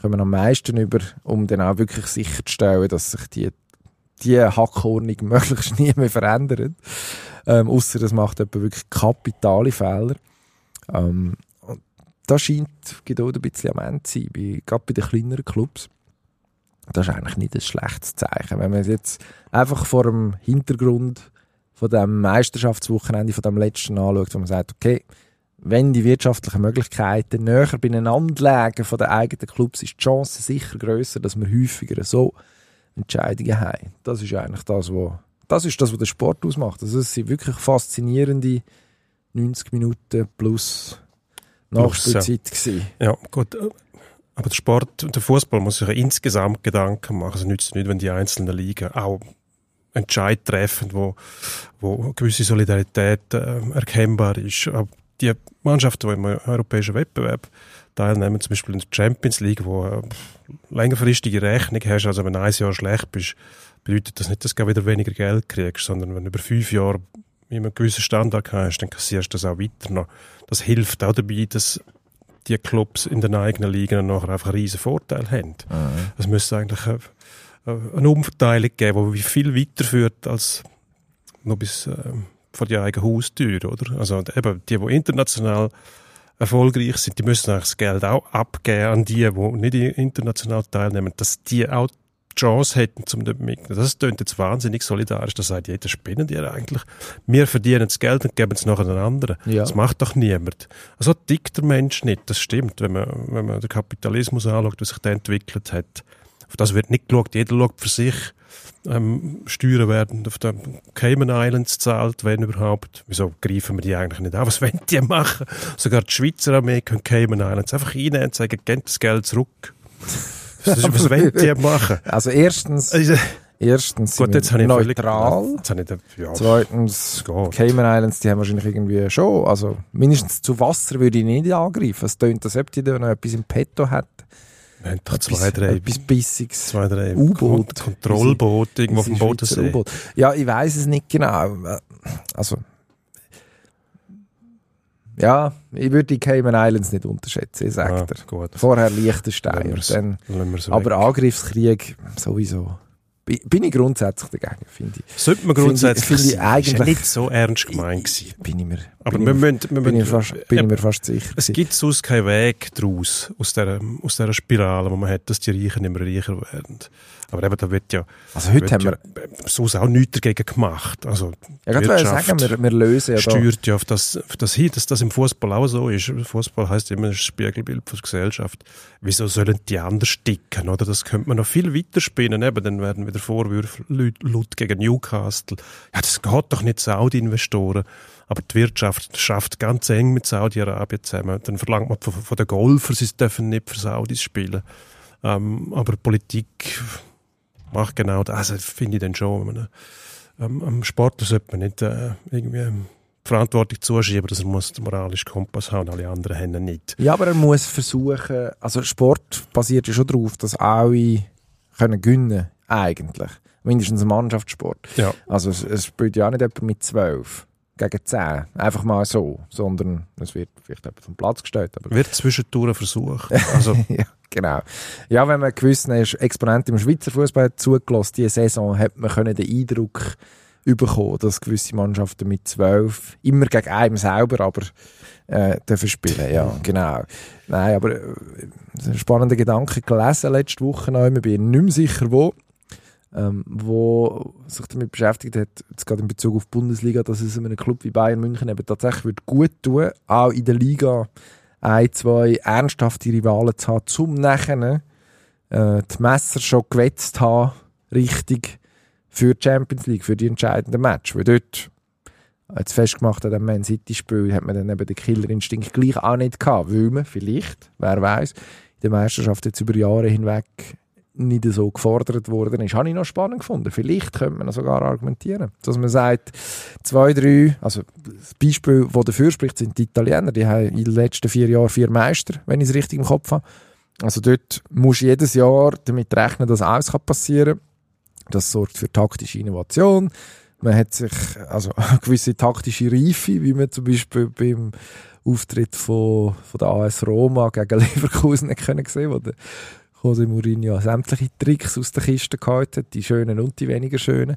kommen am meisten über, um dann auch wirklich sicherzustellen, dass sich die, die Hackordnung möglichst nie mehr verändert. Ähm, Außer das macht jemand wirklich kapitale Fehler. Ähm, und da scheint Geduld ein bisschen am Ende zu sein, bei, gerade bei den kleineren Clubs. Das ist eigentlich nicht ein schlechtes Zeichen. Wenn man es jetzt einfach vor dem Hintergrund von dem Meisterschaftswochenende, von dem letzten anschaut, wo man sagt, okay, wenn die wirtschaftlichen Möglichkeiten näher beieinander liegen von den eigenen Clubs, ist die Chance sicher grösser, dass wir häufiger so Entscheidungen haben. Das ist eigentlich das, was das ist das, was den Sport ausmacht. Also es sind wirklich faszinierende 90 Minuten plus Nachspielzeit ja. ja, gut. Aber der Sport und der Fußball muss sich ja insgesamt Gedanken machen. Also nützt nicht, wenn die einzelnen Ligen auch Entscheid treffen, wo, wo gewisse Solidarität äh, erkennbar ist. Aber die Mannschaften, die im europäischen Wettbewerb teilnehmen, zum Beispiel in der Champions League, wo äh, längerfristige Rechnung hast, also wenn ein Jahr schlecht bist, bedeutet das nicht, dass du wieder weniger Geld kriegst, sondern wenn du über fünf Jahre immer einen gewissen Standard hast, dann kassierst du das auch weiter noch. Das hilft auch dabei, dass die Clubs in den eigenen Ligen nachher einfach einen riesen Vorteil haben. Mhm. Es müsste eigentlich eine, Umverteilung geben, die viel weiter führt als noch bis äh, vor die eigene Haustür, oder? Also eben die, die international erfolgreich sind, die müssen eigentlich das Geld auch abgeben an die, die nicht international teilnehmen, dass die auch Chance hätten, zum mitnehmen. Das klingt jetzt wahnsinnig solidarisch. Da sagt jeder, spinnen die eigentlich. Wir verdienen das Geld und geben es nachher an anderen. Ja. Das macht doch niemand. Also tickt der Mensch nicht. Das stimmt, wenn man, wenn man den Kapitalismus anschaut, wie sich der entwickelt hat. Auf das wird nicht geschaut. Jeder schaut für sich. Ähm, Steuern werden auf den Cayman Islands zahlt, wenn überhaupt. Wieso greifen wir die eigentlich nicht an? Was wollen die machen? Sogar die Schweizer Armee können Cayman Islands einfach reinnehmen und sagen, gebt das Geld zurück. Was, was wollen die machen? Also erstens, Also, erstens Gut, jetzt habe ich völlig- neutral. Jetzt habe ich ja, Zweitens. Cayman Islands, die haben wahrscheinlich irgendwie schon, also mindestens zu Wasser würde ich nicht angreifen. Es tönt, als ob die da noch etwas im Petto hat. wir haben doch zwei, drei, etwas Bissiges. zwei, drei U-Boot. Kon- Kontrollboote irgendwo auf dem Bodensee. Ja, ich weiß es nicht genau. Also, ja, ich würde die Cayman Islands nicht unterschätzen, ich sage Ah, gut. Vorher Liechtenstein dann, aber. Angriffskrieg sowieso. Bi- Bin ich grundsätzlich dagegen, finde ich. Sollte man ich- grundsätzlich finde ich sein. Ist ja eigentlich- nicht so ernst gemeint gewesen. Bin ich mir, Aber bin wir ich, müssen, wir bin ich, müssen, fast, bin ich mir fast sicher. es gibt sonst keinen Weg daraus, aus dieser, aus dieser Spirale, die man hat, dass die Reichen immer reicher werden. Aber eben, da wird ja, Also heute haben wir, sonst auch nichts dagegen gemacht. Also, ja, ich sagen, wir, wir lösen ja da. steuert ja auf das, auf das hin, dass das im Fußball auch so ist. Fußball heißt immer, ein Spiegelbild von der Gesellschaft. Wieso sollen die anders sticken, oder? Das könnte man noch viel weiter spinnen, eben, dann werden wieder Vorwürfe laut gegen Newcastle. Ja, das geht doch nicht Saudi-Investoren. Aber die Wirtschaft schafft ganz eng mit Saudi-Arabien zusammen. Dann verlangt man von, von den Golfern, sie dürfen nicht für Saudis spielen. Ähm, aber Politik macht genau das. Also, finde ich dann schon. Man, ähm, am Sportler sollte man nicht äh, irgendwie ähm, Verantwortung zuschieben, dass er muss den moralischen Kompass haben, alle anderen haben ihn nicht. Ja, aber er muss versuchen, also Sport basiert ja schon darauf, dass alle können gewinnen, eigentlich. Mindestens ein Mannschaftssport. Ja. Also es, es spielt ja auch nicht jemand mit zwölf gegen zehn, einfach mal so, sondern es wird vielleicht jemand vom Platz gestellt. Aber Wird zwischendurch versucht. Also, ja, genau. Ja, wenn man gewissen Exponenten im Schweizer Fußball zugelassen diese Saison, hat man können den Eindruck bekommen, dass gewisse Mannschaften mit zwölf immer gegen einen selber, aber äh, dürfen spielen. Ja, genau. Nein, aber äh, das ist ein spannender Gedanke gelesen letzte Woche noch. Ich bin nicht mehr sicher, wo. Ähm, wo sich damit beschäftigt hat, jetzt gerade in Bezug auf die Bundesliga, dass es einem Club wie Bayern München eben tatsächlich gut tun, auch in der Liga ein, zwei ernsthafte Rivalen zu haben, zum nachher äh, die Messer schon gewetzt haben, richtig für die Champions League, für die entscheidenden Match. Weil dort Jetzt festgemacht an dem Man City-Spiel hat man dann eben den Killerinstinkt gleich auch nicht gehabt, weil man vielleicht, wer weiß, in der Meisterschaft jetzt über Jahre hinweg nicht so gefordert worden ist. Habe ich noch spannend gefunden. Vielleicht könnte man sogar argumentieren, dass man sagt, zwei, drei, also das Beispiel, das dafür spricht, sind die Italiener. Die haben in den letzten vier Jahren vier Meister, wenn ich es richtig im Kopf habe. Also dort muss jedes Jahr damit rechnen, dass alles passieren kann. Das sorgt für taktische Innovation. Man hat sich, also eine gewisse taktische Reife, wie man zum Beispiel beim Auftritt von, von der AS Roma gegen Leverkusen können sehen, wo der Jose Mourinho sämtliche Tricks aus der Kiste gehabt hat, die schönen und die weniger schönen.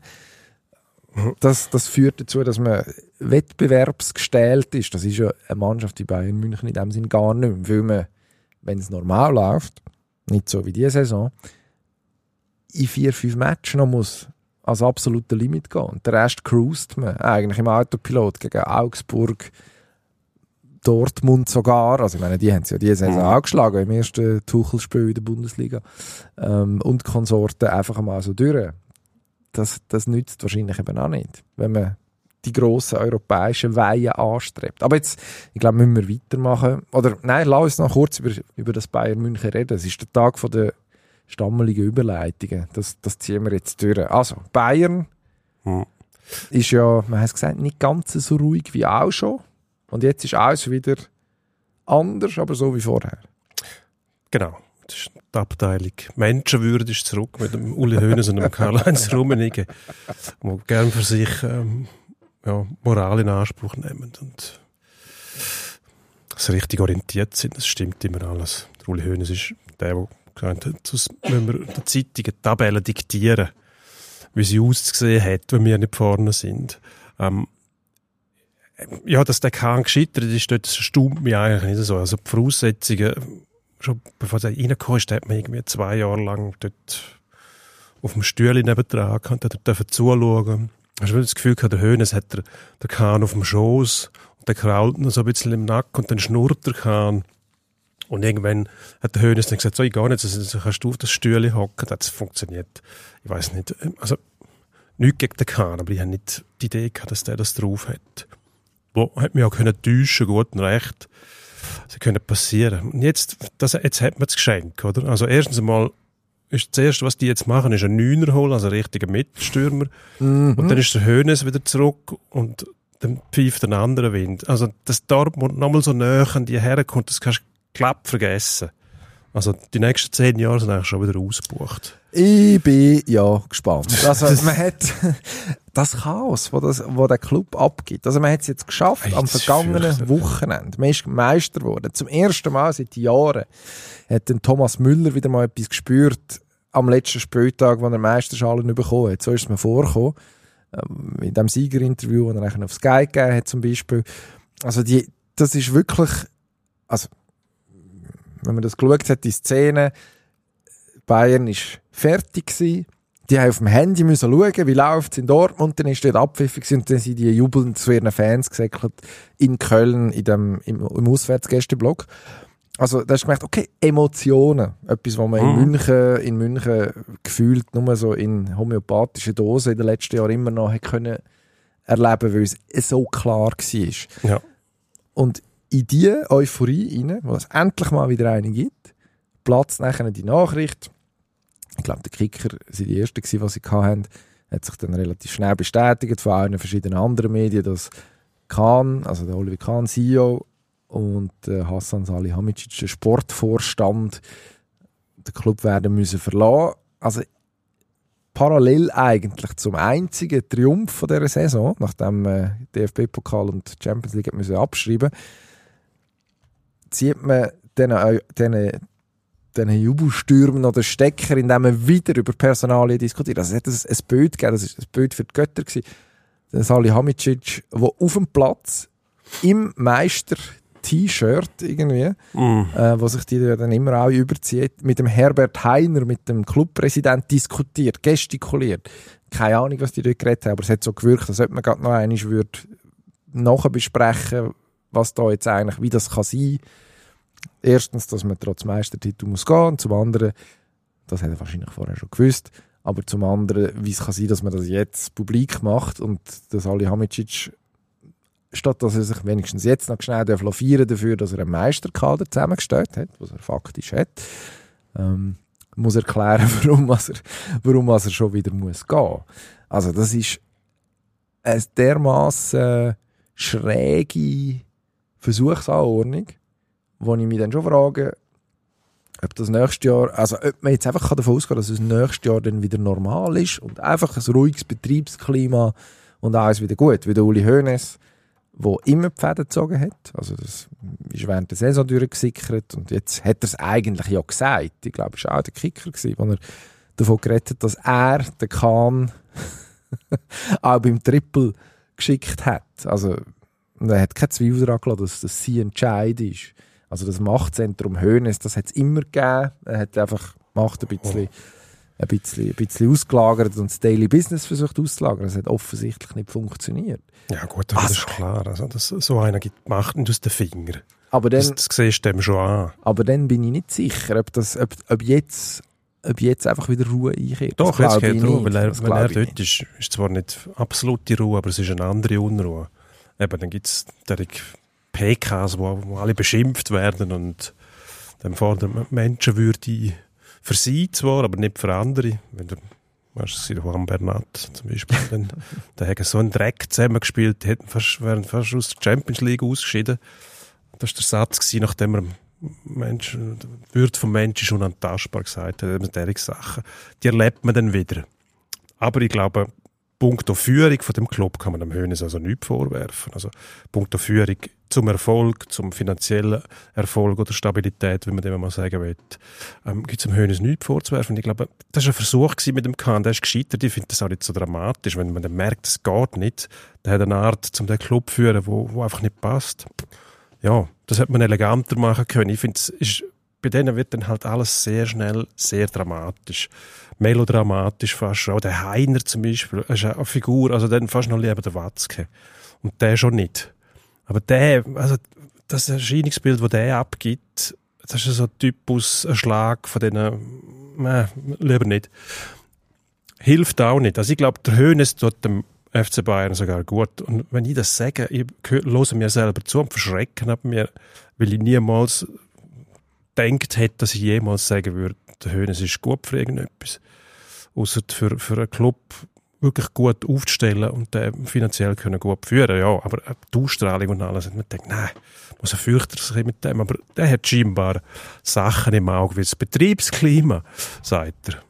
Das, das führt dazu, dass man wettbewerbsgestellt ist. Das ist ja eine Mannschaft wie Bayern München in dem Sinn gar nicht mehr, weil man, wenn es normal läuft, nicht so wie diese Saison, in vier, fünf Matches noch muss als absolute Limit gehen. Und der Rest cruist man eigentlich im Autopilot gegen Augsburg, Dortmund sogar. Also ich meine, die haben es ja diese Saison Mhm. auch geschlagen im ersten Tuchelspiel in der Bundesliga. Ähm, und Konsorten einfach mal so durch. Das, das nützt wahrscheinlich eben auch nicht, wenn man die grossen europäischen Weihen anstrebt. Aber jetzt, ich glaube, müssen wir weitermachen. Oder nein, lass uns noch kurz über, über das Bayern München reden. Es ist der Tag von der stammeligen Überleitungen. Das, das ziehen wir jetzt durch. Also, Bayern Hm. ist ja, man hat es gesagt, nicht ganz so ruhig wie auch schon. Und jetzt ist alles wieder anders, aber so wie vorher. Genau. Das ist die Abteilung Menschenwürde ist zurück mit dem Uli Hoeneß und dem Karl-Heinz Rummenigge, die gern für sich ähm, ja, Moral in Anspruch nehmen und so richtig orientiert sind. Das stimmt immer alles. Der Uli Hoeneß ist der, der gesagt hat, sonst müssen wir der Zeitung eine Tabelle diktieren, wie sie ausgesehen hat, wenn wir nicht vorne sind. Ähm, ja, dass der Kahn gescheitert ist, dort das erstaunt mich eigentlich nicht so. Also die Voraussetzungen, schon bevor er reingekommen ist, hat man irgendwie zwei Jahre lang dort auf dem Stühle gehabt, hat er dürfen zuschauen. Hast du das Gefühl gehabt, der Hönes hat der, der Kahn auf dem Schoß und der krault noch so ein bisschen im Nacken und dann schnurrt der Kahn. Und irgendwann hat der Hönes dann gesagt, so, ich gehe nicht, also kannst du auf das Stühle hocken. Das funktioniert. Ich weiß nicht. Also, nichts gegen den Kahn, aber ich habe nicht die Idee gehabt, dass der das drauf hat. Wo hat mich auch können täuschen, gut und recht. Sie können passieren. Und jetzt, das, jetzt hat man das Geschenk, oder? Also erstens einmal ist das erste, was die jetzt machen, ist ein Neuner holen, also ein richtiger Mittelstürmer. Mhm. Und dann ist der Hönes wieder zurück und dann pfeift ein anderer Wind. Also, dass Dortmund nochmal so näher an die herkommt, das kannst du glatt vergessen. Also, die nächsten zehn Jahre sind eigentlich schon wieder ausgebucht. Ich bin ja gespannt. Also man hat das Chaos, wo, das, wo der Club abgibt. Also man hat es jetzt geschafft Ey, am vergangenen. Wochenende. Man ist Meister geworden. Zum ersten Mal seit Jahren hat dann Thomas Müller wieder mal etwas gespürt am letzten Spieltag, wo er Meisterschalen bekommen hat. So ist es mir vorgekommen. Ähm, In dem Siegerinterview, das er nachher auf Sky gegeben hat zum Beispiel. Also die, das ist wirklich, also wenn man das geschaut hat, die Szene, Bayern ist fertig gewesen. Die haben auf dem Handy müssen schauen, wie läuft es in Dortmund. Dann ist dort abpfiffig und dann sind die jubelnd zu ihren Fans gesäckelt in Köln, in dem, im, im Auswärtsgästeblock. Also, da hast du gemerkt, okay, Emotionen. Etwas, was man in Mhm. München, in München gefühlt nur so in homöopathischen Dosen in den letzten Jahren immer noch hat können erleben, weil es so klar war. Ja. Und in diese Euphorie rein, wo es endlich mal wieder eine gibt, platzt nachher die Nachricht. Ich glaube, der Kicker sind die ersten was sie hatten, hat sich dann relativ schnell bestätigt von allen verschiedenen anderen Medien, dass Kahn, also der Oliver Kahn, CEO und äh, Hassan Salihamidzic, der Sportvorstand, den Club werden müssen verlassen. Also parallel eigentlich zum einzigen Triumph von dieser Saison, nachdem äh, DFB-Pokal und Champions League abschreiben zieht man diesen, diesen, diesen Jubelstürmen oder Stecker, indem man wieder über Personalien diskutiert. Also es hat ein, ein Bild gegeben, das war ein Bild für die Götter. Gewesen. Der Salihamidzic, der auf dem Platz im Meister-T-Shirt irgendwie Mm. äh, wo sich die dann immer auch überzieht, mit dem Herbert Heiner, mit dem Clubpräsident diskutiert, gestikuliert. Keine Ahnung, was die dort geredet haben, aber es hat so gewirkt, als ob man gerade noch einmal würde nachher besprechen, was da jetzt eigentlich, wie das kann sein. Erstens, dass man trotz Meistertitel muss gehen und zum anderen, das hat er wahrscheinlich vorher schon gewusst, aber zum anderen, wie es kann sein, dass man das jetzt publik macht und dass Ali Hamicic statt dass er sich wenigstens jetzt noch schnell feiern dafür, dass er einen Meisterkader zusammengestellt hat, was er faktisch hat, ähm, muss erklären, warum, was er, warum was er schon wieder muss gehen. Also das ist eine dermaßen schräge Versuchsanordnung, wo ich mich dann schon frage, ob das nächstes Jahr, also ob man jetzt einfach davon ausgehen kann, dass es nächstes Jahr dann wieder normal ist und einfach ein ruhiges Betriebsklima und alles wieder gut, wie der Uli Hoeneß, der immer die Fäden gezogen hat. Also das ist während der Saison durchgesickert und jetzt hat er es eigentlich ja gesagt. Ich glaube, es war auch der Kicker, gewesen, wo er davon geredet hat, dass er den Kahn auch beim Triple geschickt hat. Also er hat keinen Zweifel daran gelassen, dass das sein Entscheid ist. Also das Machtzentrum Höhnes, das hat es immer gegeben. Er hat einfach Macht ein bisschen, ein, bisschen, ein bisschen ausgelagert und das Daily Business versucht auszulagern. Das hat offensichtlich nicht funktioniert. Ja gut, aber das Also. ist klar. Also, das, so einer gibt Macht nicht aus den Fingern. Aber dann, Das, das siehst du dem schon an. aber dann bin ich nicht sicher, ob, das, ob, ob, jetzt, ob jetzt einfach wieder Ruhe einkehrt. Doch, Das jetzt ich Ruhe, weil er, Das wenn er dort ist, ist zwar nicht absolute Ruhe, aber es ist eine andere Unruhe. Eben, dann gibt es PKs, wo, wo alle beschimpft werden und dann fordern wir Menschenwürde für sie zwar, aber nicht für andere. Wenn der, weißt du, Juan Bernat zum Beispiel, dann, der hat so einen Dreck zusammengespielt, die hätten fast, wären fast aus der Champions League ausgeschieden. Das war der Satz, gewesen, nachdem er Mensch, die Würde vom Menschen ist unantastbar gesagt hat, eben solche Sachen. Die erlebt man dann wieder. Aber ich glaube, punkto Führung von dem Club kann man dem Hönes also nichts vorwerfen. Also punkto Führung zum Erfolg, zum finanziellen Erfolg oder Stabilität, wie man dem mal sagen will, ähm, gibt es dem Hönes nichts vorzuwerfen. Ich glaube, das war ein Versuch mit dem Kahn, der ist gescheitert. Ich finde das auch nicht so dramatisch, wenn man dann merkt, es geht nicht. Der hat eine Art, zum den Club zu führen, wo, wo einfach nicht passt. Ja, das hätte man eleganter machen können. Ich finde, bei denen wird dann halt alles sehr schnell sehr dramatisch. Melodramatisch fast. Auch der Heiner zum Beispiel, ist eine Figur, also dann fast noch lieber der Watzke. Und der schon nicht. Aber der, also das Erscheinungsbild, das der abgibt, das ist so ein Typus, ein Schlag von denen, äh, lieber nicht. Hilft auch nicht. Also ich glaube, der Hönes tut dem FC Bayern sogar gut. Und wenn ich das sage, ich hö- höre mir selber zu und verschrecken ab mir, weil ich niemals denkt hätte, dass ich jemals sagen würde, der Hönes ist gut für irgendetwas. Außer für, für einen Club wirklich gut aufzustellen und den finanziell können gut führen. Ja, aber die Ausstrahlung und alles, und man denkt, nein, muss er fürchten sich mit dem. Aber der hat scheinbar Sachen im Auge wie das Betriebsklima, sagt er.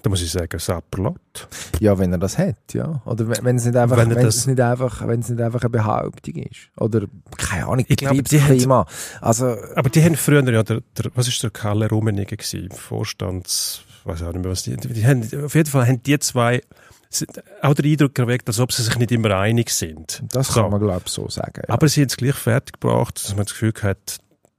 Da muss ich sagen, Sapperlot. Ja, wenn er das hat, ja. Oder wenn es nicht einfach, Wenn wenn es nicht einfach, wenn es nicht einfach eine Behauptung ist. Oder, keine Ahnung, Betriebsklima. Also, Aber die haben früher ja, der, der, was ist der Kalle Rummenigge gewesen, Vorstands, weiß auch nicht mehr was die, die haben, auf jeden Fall haben die zwei auch den Eindruck erweckt, als ob sie sich nicht immer einig sind. das So. kann man, glaube ich, so sagen. Ja. Aber sie haben es gleich fertig gebracht, dass man das Gefühl hat,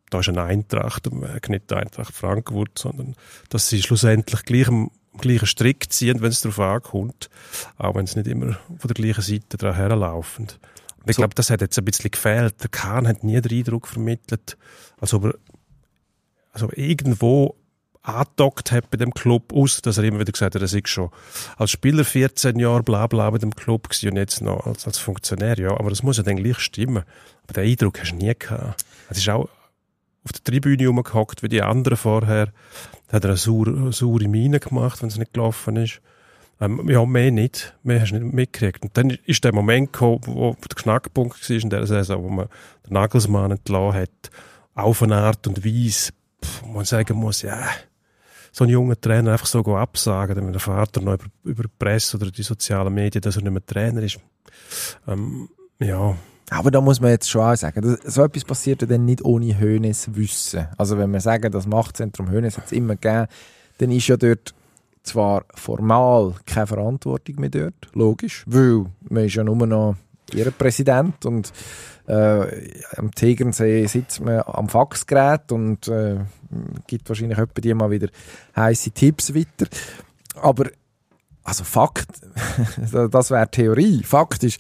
da ist eine Eintracht, Weg, nicht die Eintracht Frankfurt, sondern dass sie schlussendlich gleich am, am gleichen Strick ziehen, wenn es darauf ankommt, auch wenn sie nicht immer von der gleichen Seite herlaufen. Und ich So. glaube, das hat jetzt ein bisschen gefehlt. Der Kahn hat nie den Eindruck vermittelt, als ob er also irgendwo angedockt hat bei dem Club, aus, dass er immer wieder gesagt hat, er sei schon als Spieler 14 Jahre bla bla bei dem Club und jetzt noch als, als Funktionär, ja, aber das muss ja dann gleich stimmen. Aber den Eindruck hast du nie gehabt. Es ist auch auf der Tribüne rumgehockt wie die anderen vorher. Da hat er eine saure, saure Miene gemacht, wenn es nicht gelaufen ist. Ähm, ja, mehr nicht. Mehr hast du nicht mitgekriegt. Und dann ist der Moment gekommen, wo der Knackpunkt war in der Saison, wo man den Nagelsmann entlassen hat. Auf eine Art und Weise, wo man sagen muss, ja, so einen jungen Trainer einfach so absagen, wenn der Vater noch über, über die Presse oder die sozialen Medien, dass er nicht mehr Trainer ist. Ähm, ja, Aber da muss man jetzt schon auch sagen, so etwas passiert ja dann nicht ohne Hönes Wissen. Also wenn wir sagen, das Machtzentrum Hönes hat es immer gegeben, dann ist ja dort zwar formal keine Verantwortung mehr dort, logisch, weil man ist ja nur noch ihr Präsident und äh, am Tegernsee sitzt man am Faxgerät und äh, gibt wahrscheinlich etwa die mal wieder heiße Tipps weiter. Aber also Fakt, das wäre Theorie. Fakt ist,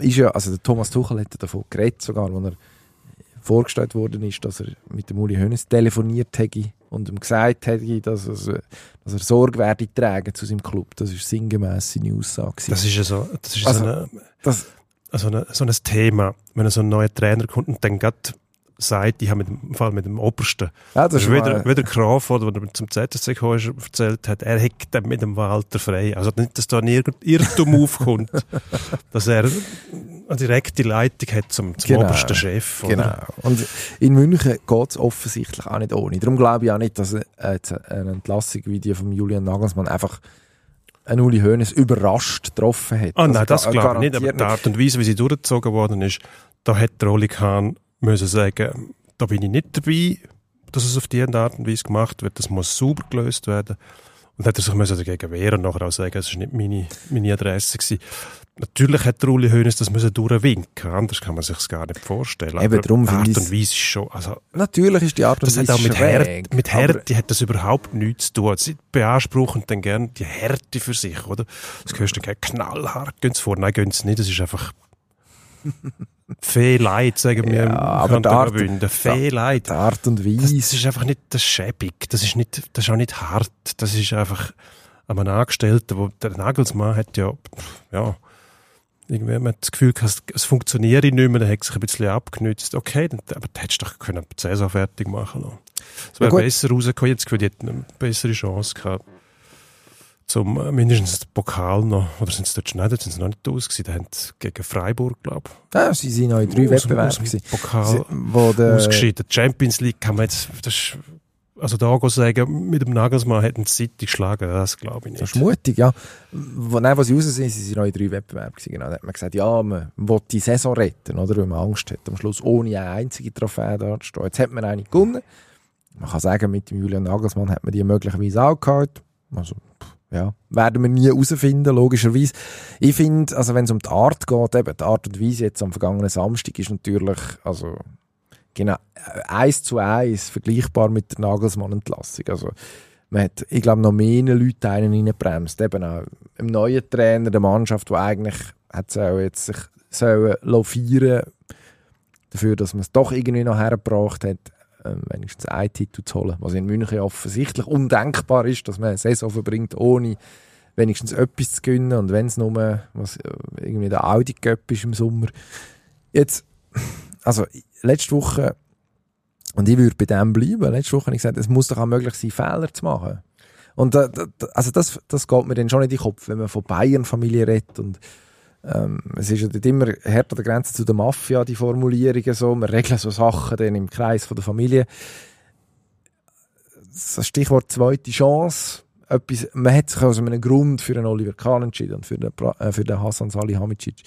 ist ja, also der Thomas Tuchel ja davon geredet, sogar, als er vorgestellt worden ist, dass er mit dem Uli Hoeneß telefoniert hätte und ihm gesagt hätte, dass er, dass er Sorge werde tragen zu seinem Club. Das ist sinngemäß seine Aussage. das ist ja so, das ist Also- so eine, das, so, eine, so ein Thema, wenn so ein neuer Trainer kommt und dann gerade sagt, ich habe mit dem im Fall mit dem Obersten, Ja, das das ist ist wieder, mal, wieder Crawford, der zum ZSC erzählt hat, er dann mit dem Walter frei. Also nicht, dass da ein Irr- Irrtum aufkommt, dass er eine direkte Leitung hat zum, zum Genau. obersten Chef. oder? Genau. Und in München geht es offensichtlich auch nicht ohne. Darum glaube ich auch nicht, dass eine Entlassung wie die von Julian Nagelsmann einfach einen Uli Hoeneß überrascht getroffen hat. Ah, Also nein, das ga- glaube ich nicht, aber die Art und Weise, wie sie durchgezogen worden ist, da hätte der Oli Kahn müssen sagen, da bin ich nicht dabei, dass es auf diese Art und Weise gemacht wird, das muss sauber gelöst werden. Und hat er sich müssen dagegen wehren und nachher auch sagen, es war nicht meine, meine Adresse. Gewesen. Natürlich hat der Uli Hoeneß das müssen durchwinken, anders kann man sich es gar nicht vorstellen. Eben, aber darum die Art und Weise ist schon, also Natürlich ist die Art und das hat Weise auch mit schräg, Härte, mit Härte hat das überhaupt nichts zu tun. Sie beanspruchen dann gerne die Härte für sich, oder? Das gehörst du dann gerne knallhart, gehen sie vor. Nein, gehen sie nicht, das ist einfach Fehlleid, sagen wir Ja, aber die Art- Graubünden. Fehlleid. Die Art und Das, Weise. das ist einfach nicht das schäbig, das ist nicht, das ist auch nicht hart, das ist einfach einem Angestellten, wo der Nagelsmann hat ja, ja, irgendwie hat man das Gefühl, gehabt, es, funktioniert nicht mehr, dann hat sich ein bisschen abgenützt. Okay, dann, aber du hättest doch können Saison fertig machen lassen. Es wäre besser rausgekommen, jetzt hätten eine bessere Chance gehabt, zum äh, mindestens den Pokal noch, oder sind sie dort nein, dort sind sie noch nicht aus gewesen, haben gegen Freiburg, glaube Ja, sie sind noch in drei ich, Wettbewerben. Pokal Wo der, ausgeschieden. Die Champions League kann man jetzt, das ist, also da go sagen, mit dem Nagelsmann hätten sie City geschlagen, das glaube ich Das nicht. ist mutig, ja. Wo, nein, wo sie raus sind, sie sind noch in drei Wettbewerben gewesen, genau. Da hat man gesagt, ja, man will die Saison retten, oder? Weil man Angst hat, am Schluss ohne eine einzige Trophäe da zu stehen. Jetzt hat man eine gewonnen. Man kann sagen, mit dem Julian Nagelsmann hat man die möglicherweise auch gehabt. Also, pff, ja, werden wir nie herausfinden, logischerweise. Ich finde, also wenn es um die Art geht, eben die Art und Weise jetzt am vergangenen Samstag ist natürlich, also, genau, äh, eins zu eins vergleichbar mit der Nagelsmann-Entlassung. Also, man hat, ich glaube, noch mehr Leute einen reingebremst. Eben auch im neuen Trainer der Mannschaft, der eigentlich hat sollen jetzt sich sollen feiern dafür, dass man es doch irgendwie noch hergebracht hat, ähm, wenigstens einen Titel zu holen. Was in München offensichtlich undenkbar ist, dass man eine Saison verbringt, ohne wenigstens etwas zu gewinnen. Und wenn es nur was, äh, irgendwie der Audi Cup ist im Sommer. Jetzt, also letzte Woche und ich würde bei dem bleiben. Letzte Woche habe ich gesagt, es muss doch auch möglich sein, Fehler zu machen. Und da, da- also das, das geht mir dann schon in den Kopf, wenn man von Bayern-Familie redet. Und ähm, es ist ja dort immer hart an der Grenze zu der Mafia, die Formulierungen so. Man regelt so Sachen dann im Kreis von der Familie. Das Stichwort zweite Chance. Etwas, man hat sich aus einem Grund für einen Oliver Kahn entschieden und für den, äh, für den Hasan Salihamidzic.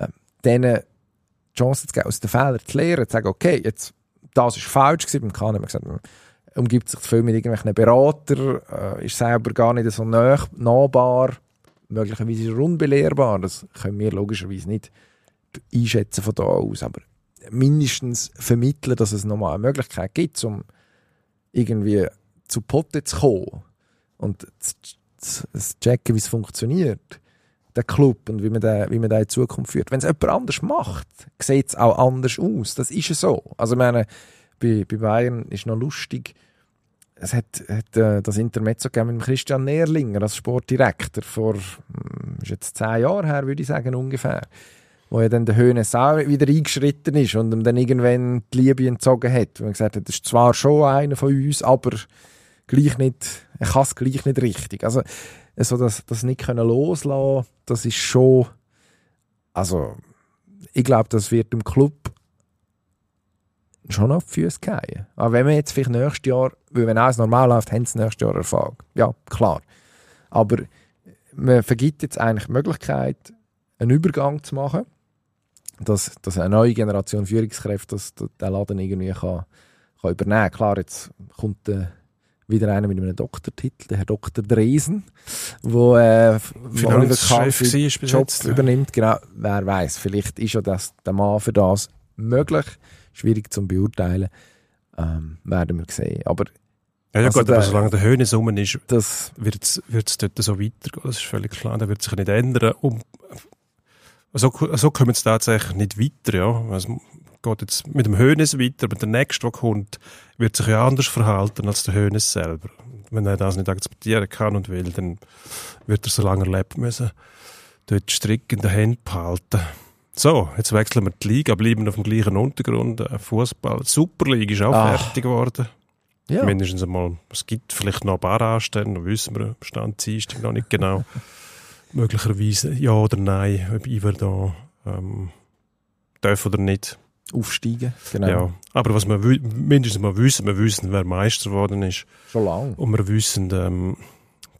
Ähm, denen die Chance zu geben, aus den Fehlern zu lernen, zu sagen, okay, jetzt, das ist falsch gewesen. Beim Kahn hat man gesagt, man umgibt sich zu viel mit irgendwelchen Beratern, äh, ist selber gar nicht so nah, nahbar, möglicherweise ist er unbelehrbar. Das können wir logischerweise nicht einschätzen von da aus, aber mindestens vermitteln, dass es nochmal eine Möglichkeit gibt, um irgendwie zu Potte zu kommen und zu, zu, zu checken, wie es funktioniert, der Club und wie man den, wie man den in Zukunft führt. Wenn es jemand anders macht, sieht es auch anders aus. Das ist ja so. Also ich meine, bei, bei Bayern ist noch lustig, es hat, hat äh, das Intermezzo gegeben mit dem Christian Nährlinger als Sportdirektor vor, hm, ist jetzt zehn Jahren her, würde ich sagen, ungefähr. Wo ja dann der Höhnes auch wieder eingeschritten ist und ihm dann irgendwann die Liebe entzogen hat. Wo er gesagt hat, das ist zwar schon einer von uns, aber gleich nicht, er kann es gleich nicht richtig. Also, so das, das nicht können loslassen, das ist schon, also, ich glaube, das wird im Club schon auf die Füße fallen. Aber wenn wir jetzt vielleicht nächstes Jahr, weil wenn alles normal läuft, haben sie nächstes Jahr Erfolg. Ja, klar. Aber man vergibt jetzt eigentlich die Möglichkeit, einen Übergang zu machen, dass, dass eine neue Generation Führungskräfte das, das, den Laden irgendwie kann, kann übernehmen kann. Klar, jetzt kommt äh, wieder einer mit einem Doktortitel, der Herr Dr. Dresen, wo, äh, Oliver Kahn Finanzchef für den war bis Job jetzt. übernimmt. Genau, wer weiß, vielleicht ist ja das, der Mann für das möglich. Schwierig zu beurteilen. Ähm, werden wir sehen. Aber Ja, ja Also gut, aber der- solange der Höhnes rum ist, wird es dort so weitergehen. Das ist völlig klar. Der wird sich nicht ändern. Um, so, so kommen es tatsächlich nicht weiter. Ja. Also, geht jetzt mit dem Höhnes weiter, aber der nächste, der kommt, wird sich ja anders verhalten als der Höhnes selber. Wenn er das nicht akzeptieren kann und will, dann wird er so lange lebt müssen dort Strick in der Hand behalten. So, jetzt wechseln wir die Liga, bleiben auf dem gleichen Untergrund. Äh, Fußball, Super League ist auch Ah. fertig geworden. Ja. Mindestens einmal. Es gibt vielleicht noch Barrage, dann wissen wir, Stand Dienstag noch nicht genau. Möglicherweise ja oder nein, ob Iver da ähm, darf oder nicht. Aufsteigen. Genau. Ja. Aber was wir mindestens mal wissen, wir wissen, wer Meister geworden ist. Schon lang. Und wir wissen, ähm,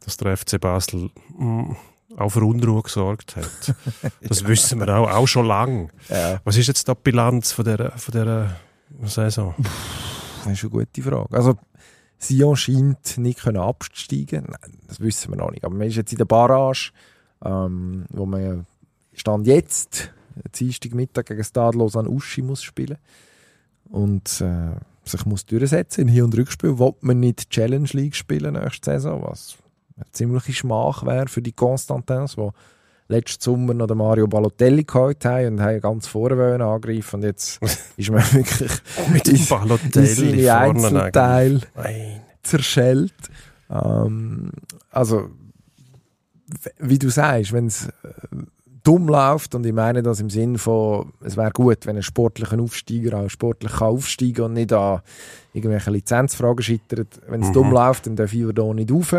dass der FC Basel mh, auch für Unruhe gesorgt hat. das wissen wir auch, auch schon lang. Ja. Was ist jetzt die Bilanz von dieser, von dieser Saison? Das ist eine gute Frage. Also, Sion scheint nicht können absteigen. Nein, das wissen wir noch nicht. Aber man ist jetzt in der Barrage, ähm, wo man ja Stand jetzt Dienstag Mittag gegen Stadlos an Uschi muss spielen und äh, sich muss durchsetzen in Hin- und Rückspiel. Will man nicht die Challenge League spielen nächste Saison, was eine ziemliche Schmach wäre für die Constantins, die letzten Sommer noch den Mario Balotelli geholt haben und haben ganz vorne angreifen und jetzt ist man wirklich Mit dem in Balotelli Einzelteile Nein. zerschellt. Ähm, also, wie du sagst, wenn es äh, dumm läuft, und ich meine das im Sinn von, es wäre gut, wenn ein sportlicher Aufsteiger auch sportlich kann aufsteigen und nicht an irgendwelchen Lizenzfragen scheitert. Wenn es Mhm. dumm läuft, dann darf ich da nicht rauf.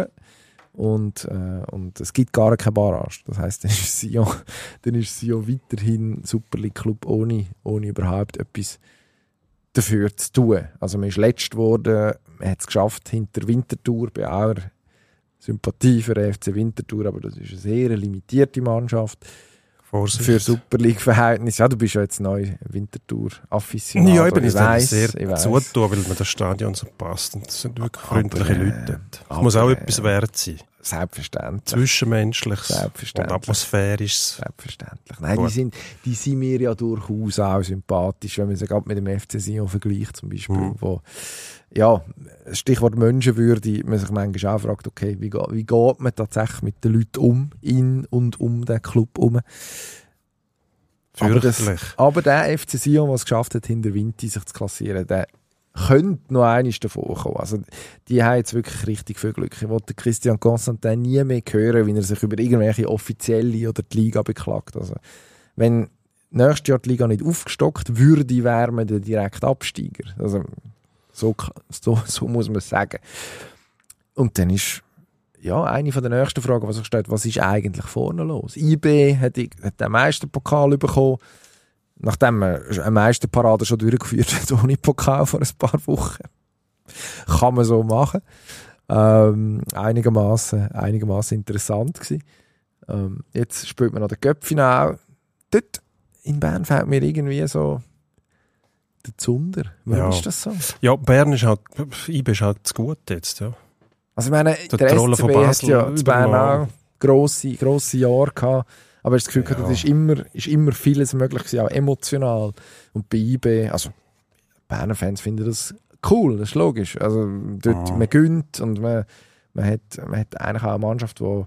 Und, äh, und es gibt gar keine Barrage. Das heisst, dann ist Sion, dann ist Sion weiterhin Super League Club ohne, ohne überhaupt etwas dafür zu tun. Also man ist letzt geworden, man hat es geschafft hinter Winterthur, bei aller Sympathie für den FC Winterthur, aber das ist eine sehr limitierte Mannschaft Vorsicht. für Super League Verhältnisse. Ja, du bist ja jetzt neu Winterthur Afficionado. Ja, ich bin ich jetzt weiss, sehr ich weiss. zutun, weil mir das Stadion so passt. Und das sind wirklich freundliche äh, Leute dort. Es muss auch äh, etwas wert sein. Selbstverständlich. Zwischenmenschliches und Selbstverständlich. atmosphärisches. Selbstverständlich. Nein, die sind, die sind mir ja durchaus auch sympathisch, wenn man sie gerade mit dem FC Sion vergleicht, zum Beispiel, Mhm. wo, ja, Stichwort Menschenwürde, man sich manchmal auch fragt, okay, wie, geht- wie geht man tatsächlich mit den Leuten um, in und um den Club herum? Aber, das, aber der FC Sion, der es geschafft hat, hinter Vinti sich zu klassieren, der könnte noch einiges davon kommen. Also, die haben jetzt wirklich richtig viel Glück. Ich wollte Christian Constantin nie mehr hören, wie er sich über irgendwelche Offizielle oder die Liga beklagt. Also, wenn nächstes Jahr die Liga nicht aufgestockt würde, wäre man der direkt Absteiger. Also, so, so, so muss man es sagen. Und dann ist ja, eine von der nächsten Fragen, was sich stellt, was ist eigentlich vorne los? IB hat, hat den Meisterpokal bekommen, nachdem man eine Meisterparade schon durchgeführt hat, ohne Pokal vor ein paar Wochen. Kann man so machen. Ähm, einigermaßen, einigermaßen interessant gewesen. Ähm, jetzt spielt man noch den Göpfinal. Dort in Bern fällt mir irgendwie so der Zunder. Warum Ja. ist das so? Ja, Bern ist halt, IB ist halt zu gut jetzt, ja. Also ich meine, der von SCB hat ja zu Bern auch grosse, grosse Jahre gehabt. Aber ich habe das Gefühl, Ja. es ist immer, ist immer vieles möglich gewesen, auch emotional. Und bei IB, also Berner Fans finden das cool, das ist logisch. Also dort, Ah. man gönnt und man, man, hat, man hat eigentlich auch eine Mannschaft, die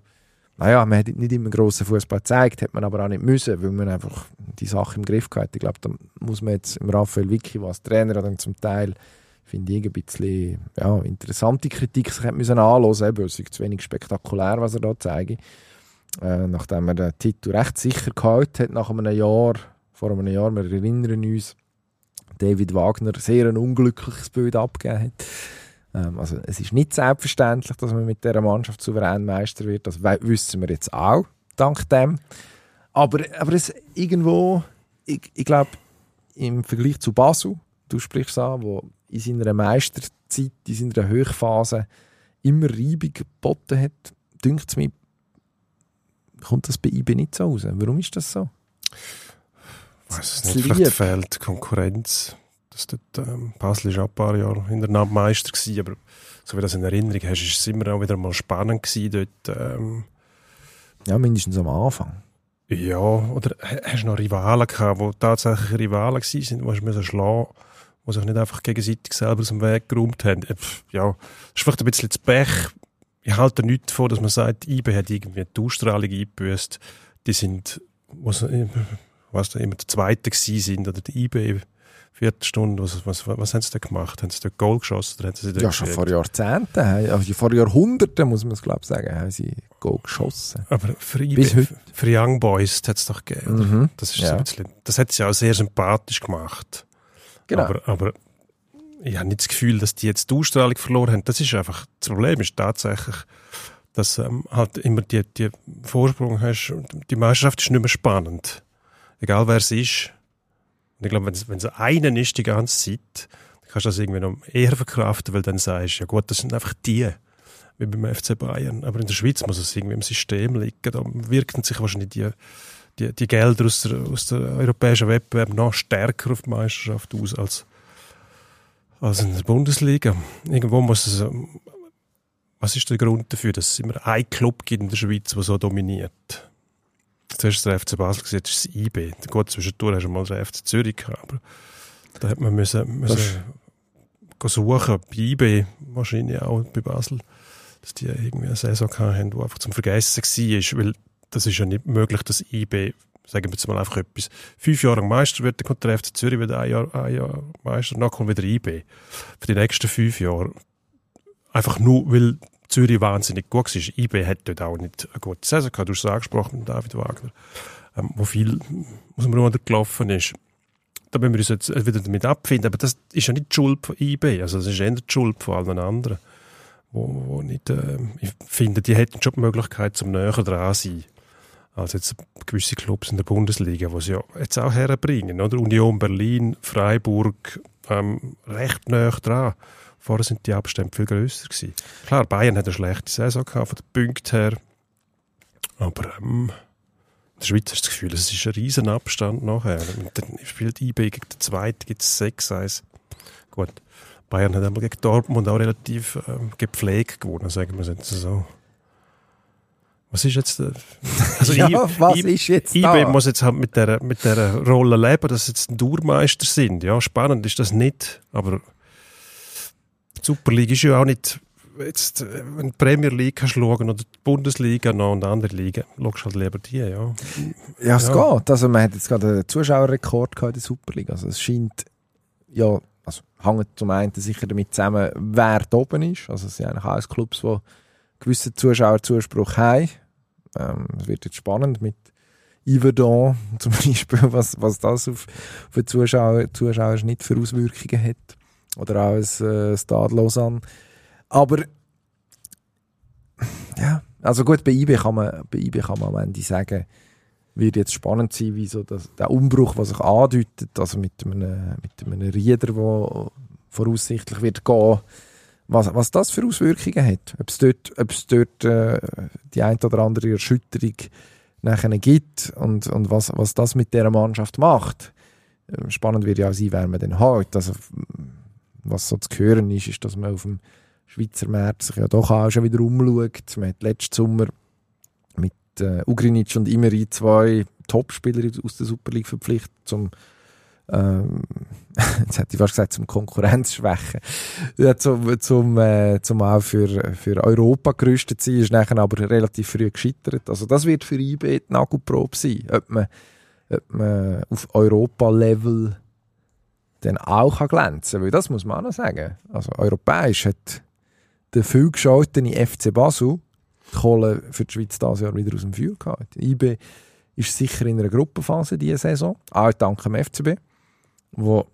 naja, man hat nicht immer grossen Fußball gezeigt, hat man aber auch nicht müssen, weil man einfach die Sache im Griff hatte. Ich glaube, da muss man jetzt im Raphael Vicky, was als Trainer dann zum Teil, finde ich, ein bisschen ja, interessante Kritik sich hat müssen anhören, eben, es ist zu wenig spektakulär, was er da zeigt. Äh, nachdem er den Titel recht sicher gehalten hat, nach einem Jahr, vor einem Jahr, wir erinnern uns, David Wagner sehr ein unglückliches Bild abgegeben hat. Ähm, also es ist nicht selbstverständlich, dass man mit dieser Mannschaft souverän Meister wird. Das wissen wir jetzt auch, dank dem. Aber, aber es irgendwo, ich, ich glaube, im Vergleich zu Basel, du sprichst an, wo in seiner Meisterzeit, in seiner Hochphase immer Reibung geboten hat, dünkt es mir, kommt das bei IB nicht so raus. Warum ist das so? Ich weiss es nicht, vielleicht fehlt Konkurrenz. Das dort, ähm, Basel war auch ein paar Jahre in der Nacht Meister, gewesen, aber so wie du das in Erinnerung hast, ist es immer auch wieder mal spannend gewesen dort. Ähm, Ja, mindestens am Anfang. ja, oder ha- hast du noch Rivalen gehabt, die tatsächlich Rivalen sind, die du schlagen die sich nicht einfach gegenseitig selber aus dem Weg geräumt haben. Äh, Ja, das ist vielleicht ein bisschen das Pech. Ich halte nichts vor, dass man sagt, IB hat irgendwie die Ausstrahlung eingebüßt. Die sind, was, was da immer der Zweite gewesen sind, oder die IB Viertelstunde, was, was, was haben sie da gemacht? Haben sie dort Goal geschossen? Oder haben sie Ja, schon vor Jahrzehnten, also vor Jahrhunderten, muss man es glaube ich sagen, haben sie Goal geschossen. Aber für, Bis IB, heute. für Young Boys hat es doch gegeben. Mhm. Das, ist Ja. so ein bisschen, das hat sie auch sehr sympathisch gemacht. Genau. Aber, aber ich habe nicht das Gefühl, dass die jetzt die Ausstrahlung verloren haben. Das ist einfach, das Problem ist tatsächlich, dass ähm, halt immer die, die Vorsprung hast. Die Meisterschaft ist nicht mehr spannend. Egal wer es ist. Und ich glaube, wenn es einen ist die ganze Zeit, dann kannst du das irgendwie noch eher verkraften, weil dann sagst du, ja gut, das sind einfach die, wie beim FC Bayern. Aber in der Schweiz muss es irgendwie im System liegen. Da wirken sich wahrscheinlich die, die, die Gelder aus der, aus der europäischen Wettbewerb noch stärker auf die Meisterschaft aus als, als in der Bundesliga. Irgendwo muss es. Was ist der Grund dafür, dass es immer einen Club gibt in der Schweiz, der so dominiert? Zuerst der FC Basel, jetzt ist es IB. Gut, zwischendurch hast du mal den FC Zürich gehabt, aber da hat man müssen, müssen suchen, bei IB wahrscheinlich auch bei Basel, dass die irgendwie eine Saison haben, die einfach zum Vergessen war, weil das ist ja nicht möglich, dass IB, sagen wir jetzt mal einfach etwas, fünf Jahre Meister wird, dann kommt der FC Zürich wieder ein Jahr, ein Jahr Meister, dann kommt wieder IB. Für die nächsten fünf Jahre. Einfach nur, weil Zürich wahnsinnig gut war. IB hat dort auch nicht eine gute Saison gehabt. Du hast es angesprochen mit David Wagner, ähm, wo viel aus dem Ruder gelaufen ist. Da müssen wir uns jetzt wieder damit abfinden. Aber das ist ja nicht die Schuld von IB. Also das ist eher die Schuld von allen anderen. Wo, wo nicht, äh, ich finde, die hätten schon die Möglichkeit, zum näher dran zu sein. Als jetzt gewisse Clubs in der Bundesliga, die sie ja jetzt auch herbringen. Oder? Union Berlin, Freiburg, ähm, recht näher dran. Vorher sind die Abstände viel grösser gewesen. Klar, Bayern hat eine schlechte Saison gehabt, von den Punkten her. Aber ähm, in der Schweiz hast du das Gefühl, es ist ein riesen Abstand nachher. Und dann spielt IB gegen den Zweiten, gibt es 6-1. Gut, Bayern hat einmal gegen Dortmund auch relativ ähm, gepflegt gewonnen, sagen wir es jetzt so. Was ist jetzt... Äh, also ja, I- was I- ist jetzt IB muss jetzt halt mit der, mit der Rolle leben, dass sie jetzt ein Tourmeister sind. Ja, spannend ist das nicht, aber die Super League ist ja auch nicht, jetzt, äh, wenn die Premier League kannst schauen oder die Bundesliga noch und andere Ligen, schaust halt lieber die, ja. Ja, es Ja. geht. Also man hat jetzt gerade einen Zuschauerrekord gehabt in der Superliga. Also es scheint, ja, also hängt zum einen sicher damit zusammen, wer da oben ist. Also es sind eigentlich alles Clubs, die gewissen Zuschauerzuspruch haben. Ähm, es wird jetzt spannend mit Yverdon zum Beispiel, was, was das auf, auf den Zuschauer, nicht für Auswirkungen hat. Oder auch das äh, Stade Lausanne. Aber ja, also gut, bei IB kann man, bei IB kann man am Ende sagen, wird jetzt spannend sein, wie so das, der Umbruch, was sich andeutet, also mit einem, mit einem Rieder, der voraussichtlich wird gehen, was, was das für Auswirkungen hat. Ob es dort, ob es dort äh, die ein oder andere Erschütterung nachher gibt und, und was, was das mit dieser Mannschaft macht. Ähm, Spannend wird ja auch sein, wer man denn hat. Also, was so zu hören ist, ist, dass man auf dem Schweizer Markt sich ja doch auch schon wieder umschaut. Man hat letzten Sommer mit äh, Ugrinic und Imeri zwei Topspieler aus der Super League verpflichtet, zum ähm, jetzt hätte ich fast gesagt, zum Konkurrenzschwächen. Ja, zum, zum, äh, zum auch für, für Europa gerüstet sein, ist nachher aber relativ früh gescheitert. Also das wird für IB die Nagelprobe sein, ob man, ob man auf Europa-Level dann auch kann glänzen kann. Weil das muss man auch noch sagen. Also europäisch hat der viel geschaltete FC Basel die Kohle für die Schweiz dieses Jahr wieder aus dem Feuer gehabt. IB ist sicher in einer Gruppenphase diese Saison, auch dank dem FCB, wo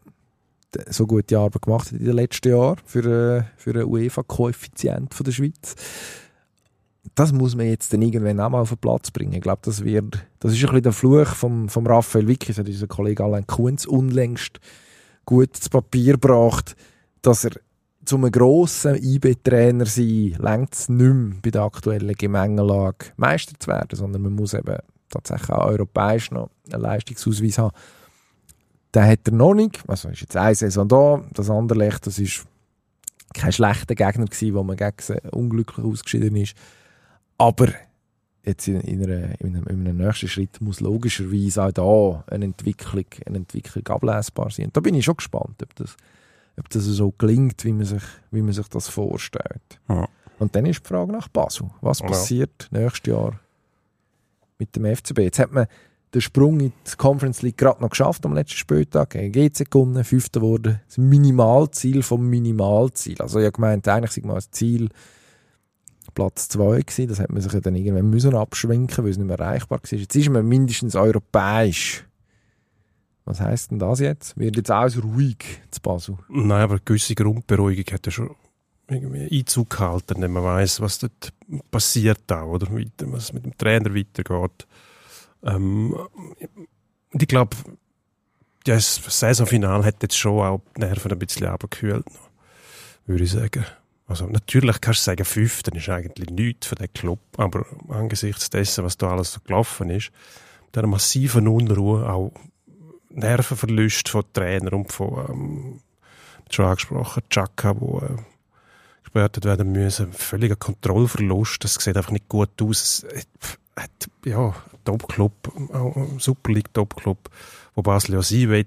so gute Arbeit gemacht hat in den letzten Jahren für, äh, für einen UEFA-Koeffizient von der Schweiz. Das muss man jetzt dann irgendwann auch mal auf den Platz bringen. Ich glaube, das wird, das ist ein bisschen der Fluch vom, vom Raphael Vicky, das hat unser Kollege Alain Kunz unlängst gut zu Papier gebracht, dass er zu einem grossen IB-Trainer sein, längt es nicht mehr bei der aktuellen Gemengelage Meister zu werden, sondern man muss eben tatsächlich auch europäisch noch einen Leistungsausweis haben. Den hat er noch nicht, also ist jetzt eine Saison da, das andere Licht, das ist kein schlechter Gegner gewesen, wo man gegen unglücklich ausgeschieden ist. Aber jetzt in, in, einer, in, einem, in einem nächsten Schritt muss logischerweise auch da eine Entwicklung, eine Entwicklung ablesbar sein. Und da bin ich schon gespannt, ob das, ob das so gelingt, wie man sich, wie man sich das vorstellt. Ja. Und dann ist die Frage nach Basel. Was Ja. passiert nächstes Jahr mit dem FCB? Jetzt hat man den Sprung in die Conference League gerade noch geschafft am letzten Spieltag, gegen GC gewonnen, Fünfter geworden. Das Minimalziel vom Minimalziel. Also ich gemeint, eigentlich sei mal das Ziel Platz 2 gewesen. Das hat man sich dann irgendwann müssen abschwenken, weil es nicht mehr erreichbar war. Jetzt ist man mindestens europäisch. Was heisst denn das jetzt? Wird jetzt alles ruhig zu Basel? Nein, aber eine gewisse Grundberuhigung hat ja schon Einzug gehalten, wenn man weiß, was dort passiert auch, oder was mit dem Trainer weitergeht. Ähm, und ich glaube, ja, das Saisonfinale hat jetzt schon auch die Nerven ein bisschen abgekühlt, würde ich sagen. Also natürlich kannst du sagen, fünften ist eigentlich nichts für den Club, aber angesichts dessen, was da alles so gelaufen ist, der massiven Unruhe, auch Nervenverlust von Trainer und von, ähm, schon angesprochen, Chaka, wo äh, gesperrt werden müssen, völliger Kontrollverlust, das sieht einfach nicht gut aus. Es hat, ja, Top-Club, Super League Top-Club, wo Basel ja sein will,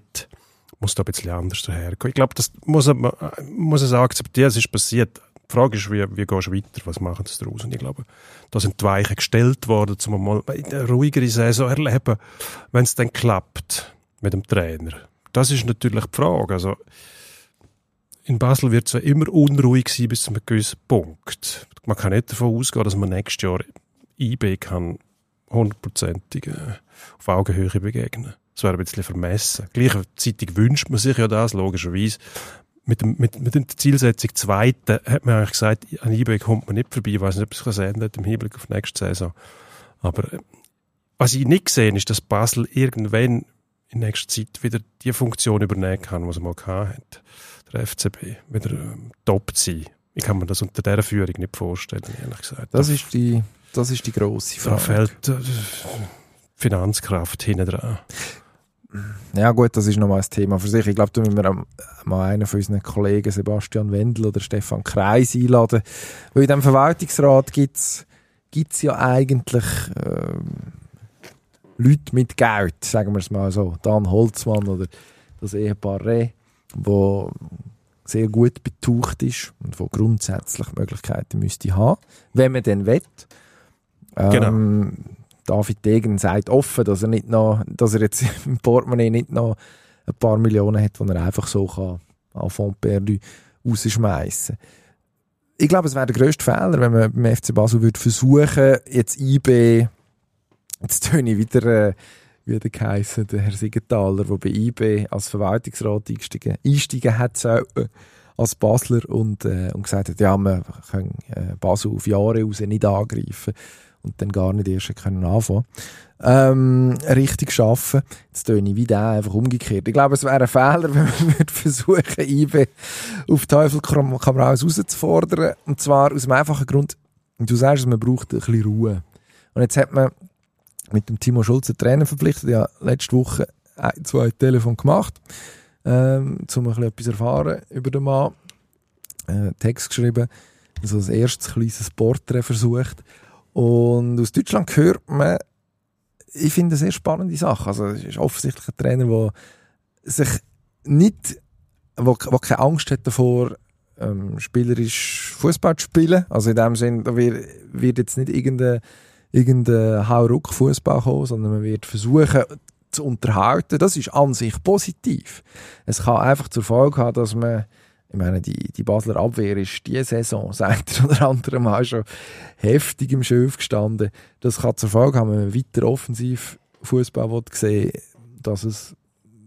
muss da ein bisschen anders daherkommen. Ich glaube, das muss man, muss es akzeptieren, es ist passiert. Die Frage ist, wie, wie gehst du weiter, was machen sie daraus? Und ich glaube, da sind die Weichen gestellt worden, um mal eine ruhigere Saison erleben, wenn es dann klappt mit dem Trainer. Das ist natürlich die Frage. Also, in Basel wird es ja immer unruhig sein bis zu einem gewissen Punkt. Man kann nicht davon ausgehen, dass man nächstes Jahr IB kann hundertprozentig äh, auf Augenhöhe begegnen. Das wäre ein bisschen vermessen. Gleichzeitig wünscht man sich ja das, logischerweise. Mit, mit, mit der Zielsetzung Zweite hat man eigentlich gesagt, an IB kommt man nicht vorbei. Ich weiß nicht, ob es das ändert im Hinblick auf nächste Saison. Aber äh, was ich nicht gesehen ist, dass Basel irgendwann in nächster Zeit wieder die Funktion übernehmen kann, die es mal hat, der FCB, wieder ähm, top sein. Ich kann mir das unter dieser Führung nicht vorstellen, ehrlich gesagt. Das ist die, das ist die grosse Frage. Da fehlt äh, Finanzkraft hinten dran. Ja gut, das ist nochmal ein Thema für sich. Ich glaube, da müssen wir mal einen von unseren Kollegen, Sebastian Wendel oder Stefan Kreis, einladen. Weil in diesem Verwaltungsrat gibt es ja eigentlich... Ähm, Leute mit Geld, sagen wir es mal so. Dan Holzmann oder das Ehepaar Reh, wo sehr gut betucht ist und wo grundsätzlich Möglichkeiten müsste haben, wenn man denn will. Ähm, genau. David Degen sagt offen, dass er nicht noch, dass er jetzt im Portemonnaie nicht noch ein paar Millionen hat, die er einfach so kann an Fond rausschmeißen. Ich glaube, es wäre der grösste Fehler, wenn man beim FC Basel würde versuchen, jetzt IB Jetzt töne ich wieder, äh, wie der geheissen, der Herr Siegenthaler, der bei IB als Verwaltungsrat einsteigen, einsteigen hat sollen, als Basler und, äh, und gesagt hat, ja, wir können äh, Basel auf Jahre raus nicht angreifen und dann gar nicht erst können anfangen ähm, richtig schaffen. Jetzt töne ich wieder einfach umgekehrt. Ich glaube, es wäre ein Fehler, wenn man würde versuchen, IB auf Teufel komm raus rauszufordern. Und zwar aus dem einfachen Grund, du sagst, man braucht ein bisschen Ruhe. Und jetzt hat man mit dem Timo Schulz einen Trainer verpflichtet. Ich habe letzte Woche ein, zwei Telefon gemacht, ähm, um ein bisschen etwas erfahren über den Mann. Äh, Text geschrieben, so also ein erstes kleines Porträt versucht. Und aus Deutschland hört man, ich finde, eine sehr spannende Sache. Also, es ist offensichtlich ein Trainer, der sich nicht, wo, wo keine Angst hat davor, ähm, spielerisch Fußball zu spielen. Also in dem Sinne, da wird, wird jetzt nicht irgendein irgendein Hauruck-Fußball kommen, sondern man wird versuchen, zu unterhalten. Das ist an sich positiv. Es kann einfach zur Folge haben, dass man ich meine, die, die Basler Abwehr ist diese Saison, sagt oder andere Mal schon heftig im Schöf gestanden. Das kann zur Folge haben, wenn man weiter offensiv Fußball sehen dass es,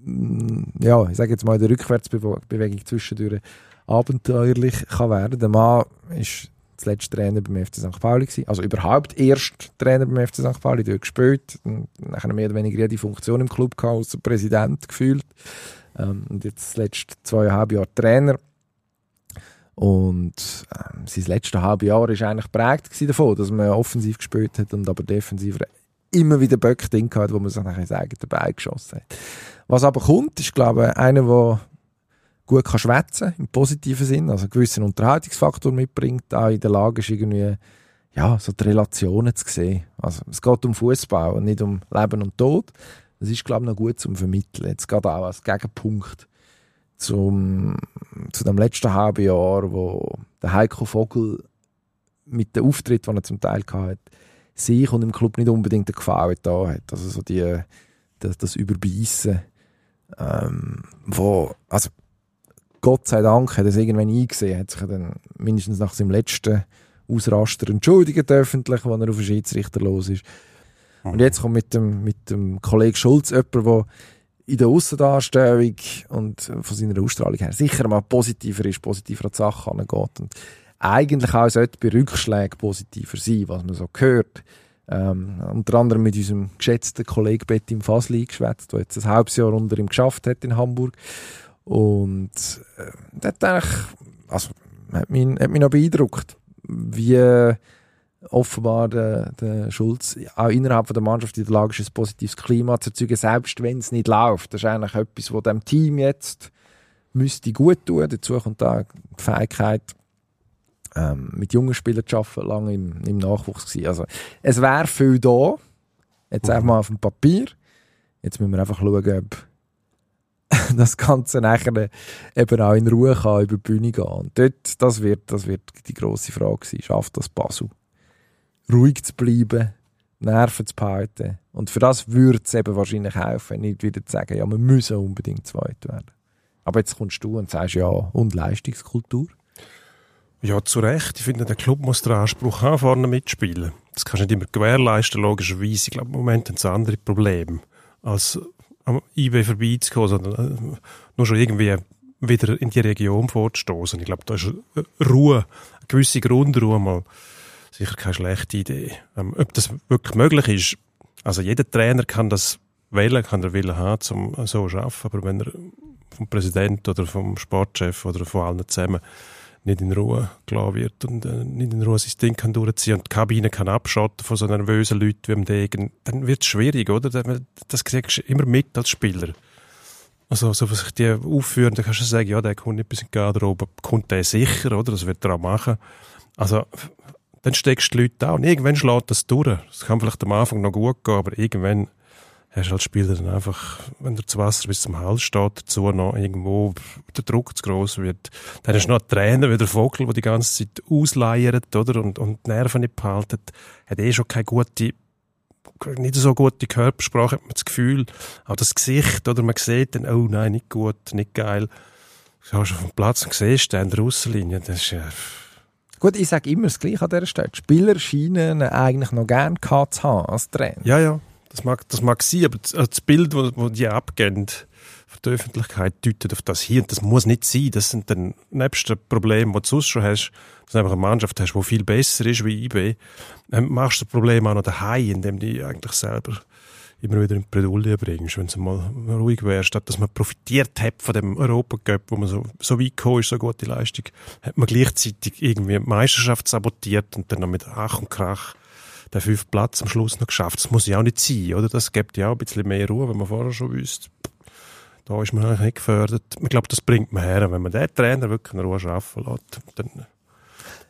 mm, ja, ich sage jetzt mal, in der Rückwärtsbewegung zwischendurch abenteuerlich kann werden. Der Mann ist zuletzt Trainer beim FC St. Pauli gewesen. Also überhaupt erst Trainer beim FC St. Pauli, dort gespielt. Nachher mehr oder weniger jede Funktion im Club gehabt, als Präsident gefühlt. Ähm, und jetzt zuletzt zweieinhalb Jahre Trainer. Und ähm, sein letztes halbe Jahr war eigentlich prägt davon, dass man offensiv gespielt hat und aber defensiv immer wieder Böcke drin gehabt, wo man sich nachher ins eigene Bein geschossen hat. Was aber kommt, ist, glaube ich, einer, der gut kann schwätzen im positiven Sinn, also einen gewissen Unterhaltungsfaktor mitbringt, auch in der Lage ist irgendwie ja, so die Relationen zu sehen. Also es geht um Fußball und nicht um Leben und Tod. Das ist glaube ich noch gut zum Vermitteln. Jetzt geht auch als Gegenpunkt zum zu dem letzten halben Jahr, wo der Heiko Vogel mit dem Auftritt, den er zum Teil hatte, sich und im Club nicht unbedingt den Gefallen da hat. Also so die, das, das Überbeissen, ähm, wo, also Gott sei Dank hat er es irgendwann eingesehen, hat sich dann mindestens nach seinem letzten Ausraster entschuldigt öffentlich, wenn er auf den Schiedsrichter los ist. Und jetzt kommt mit dem, mit dem Kollegen Schulz jemand, der in der Aussendarstellung und von seiner Ausstrahlung her sicher mal positiver ist, positiver an die Sache angeht und eigentlich auch sollte bei Rückschlägen positiver sein, was man so hört. Ähm, unter anderem mit unserem geschätzten Kollegen Betty Fasli geschwätzt, der jetzt ein halbes Jahr unter ihm geschafft hat in Hamburg. Und äh, das hat eigentlich, also, hat mich, hat mich noch beeindruckt, wie offenbar der, der Schulz auch innerhalb von der Mannschaft in der Lage ist, ein positives Klima zu erzeugen, selbst wenn es nicht läuft. Das ist eigentlich etwas, was dem Team jetzt müsste gut tun. Dazu kommt da die Fähigkeit, ähm, mit jungen Spielern zu arbeiten, lange im, im Nachwuchs gewesen. Also, es wäre viel da. Jetzt einfach mal auf dem Papier. Jetzt müssen wir einfach schauen, ob das Ganze nachher eben auch in Ruhe kann über die Bühne gehen. Und dort, das wird, das wird die grosse Frage sein. Schafft das Basel? Ruhig zu bleiben, Nerven zu behalten. Und für das würde es eben wahrscheinlich helfen, nicht wieder zu sagen, ja, wir müssen unbedingt zweit werden. Aber jetzt kommst du und sagst, ja, und Leistungskultur? Ja, zu Recht. Ich finde, der Club muss den Anspruch haben, vorne mitspielen. Das kannst du nicht immer gewährleisten, logischerweise. Ich glaube, im Moment haben sie andere Probleme, als am IB vorbeizukommen, sondern äh, nur schon irgendwie wieder in die Region vorzustoßen. Ich glaube, da ist Ruhe, eine gewisse Grundruhe mal sicher keine schlechte Idee. Ähm, ob das wirklich möglich ist, also jeder Trainer kann das wählen, kann der Willen haben, um so zu arbeiten, aber wenn er vom Präsident oder vom Sportchef oder von allen zusammen nicht in Ruhe klar wird und äh, nicht in Ruhe sein Ding kann durchziehen und die Kabine kann abschotten von so nervösen Leuten wie dem Degen, dann wird es schwierig, oder? Das kriegst du immer mit als Spieler. Also, so was ich die aufführen, dann kannst du sagen, ja, der kommt nicht bis in die Garderobe, kommt der sicher, oder? Das wird er auch machen. Also, dann steckst du die Leute. Und irgendwann schlägt das durch. Das kann vielleicht am Anfang noch gut gehen, aber irgendwann hast du als Spieler dann einfach, wenn der zu Wasser bis zum Hals steht, dazu noch irgendwo der Druck zu groß wird. Dann hast du noch Trainer wie der Vogel, der die ganze Zeit ausleiert, oder? Und, und die Nerven nicht behalten. Hat eh schon keine gute, nicht so gute Körpersprache, hat man das Gefühl. Auch das Gesicht, oder? Man sieht dann, oh nein, nicht gut, nicht geil. Du hast auf dem Platz und siehst an der Außenlinie, das ist ja, Gut, ich sage immer das Gleiche an dieser Stelle. Spieler scheinen eigentlich noch gerne gehabt zu haben als Trainer. Ja, ja. Das mag, das mag sein, aber das, das Bild, das die abgeben für die Öffentlichkeit, deutet auf das hier. Und das muss nicht sein. Das sind dann nebst den Problemen, die du sonst schon hast, dass du einfach eine Mannschaft hast, die viel besser ist wie IB, dann machst du das Problem auch noch daheim, indem du eigentlich selber immer wieder in die Bredouille bringst, wenn du mal ruhig wärst, statt dass man profitiert hat von dem Europacup, wo man so, so weit gekommen ist, so gute Leistung, hat man gleichzeitig irgendwie die Meisterschaft sabotiert und dann noch mit Ach und Krach den fünften Platz am Schluss noch geschafft. Das muss ja auch nicht sein, oder? Das gibt ja auch ein bisschen mehr Ruhe, wenn man vorher schon wüsste, da ist man eigentlich nicht gefördert. Ich glaube, das bringt man her. Wenn man den Trainer wirklich in Ruhe arbeiten lässt, dann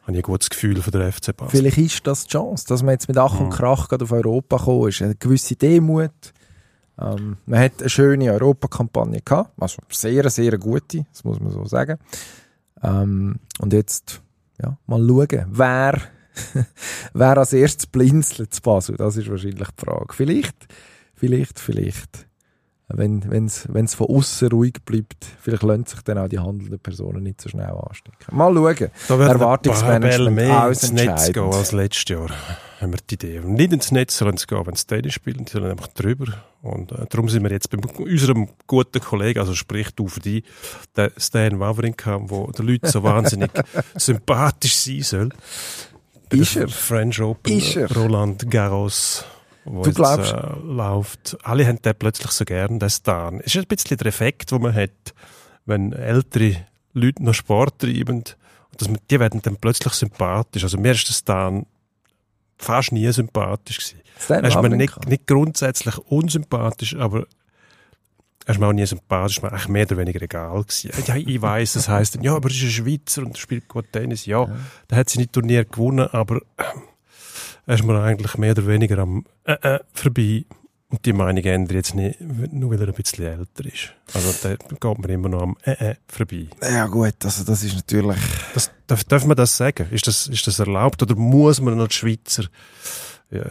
habe ich ein gutes Gefühl für den FC Basel. Vielleicht ist das die Chance, dass man jetzt mit Ach und Krach gerade auf Europa gekommen ist. Eine gewisse Demut. Ähm, man hat eine schöne Europakampagne gehabt. Also sehr, sehr gute, das muss man so sagen. Ähm, und jetzt, ja, mal schauen, wer, wer als erstes blinzelt zu Basel. Das ist wahrscheinlich die Frage. Vielleicht, vielleicht, vielleicht wenn es wenn's von außen ruhig bleibt, vielleicht lassen sich dann auch die handelnden Personen nicht so schnell anstecken. Mal schauen. Da wird Erwartungsmanagement mehr ins Netz gehen als letztes Jahr, haben wir die Idee. Nicht ins Netz sollen sie gehen, wenn sie Tennis spielen, sondern einfach drüber. Und äh, darum sind wir jetzt bei unserem guten Kollegen, also sprich du für die, der Stan Wawrinka, wo der Leute so wahnsinnig sympathisch sein soll. Ist er? French Open? Roland Garros wo Du jetzt, glaubst- äh, läuft. Alle haben den plötzlich so gern, den Stan. Es ist ein bisschen der Effekt, den man hat, wenn ältere Leute noch Sport treiben. Und dass man, die werden dann plötzlich sympathisch. Also mir ist der Stan fast nie sympathisch gewesen. Stan Er ist mir nicht, nicht grundsätzlich unsympathisch, aber er ist mir auch nie sympathisch, mir eigentlich mehr oder weniger egal gewesen. Ja, ich weiss, das heisst ja, aber er ist ein Schweizer und spielt gut Tennis. Ja, der hat seine Turnier gewonnen, aber er ist mir eigentlich mehr oder weniger am äh, äh, vorbei. Und die Meinung ändert jetzt nicht, nur weil er ein bisschen älter ist. Also da geht mir immer noch am äh, äh, vorbei. Ja gut, also das ist natürlich... Das, darf, darf man das sagen? Ist das, ist das erlaubt? Oder muss man als Schweizer ja,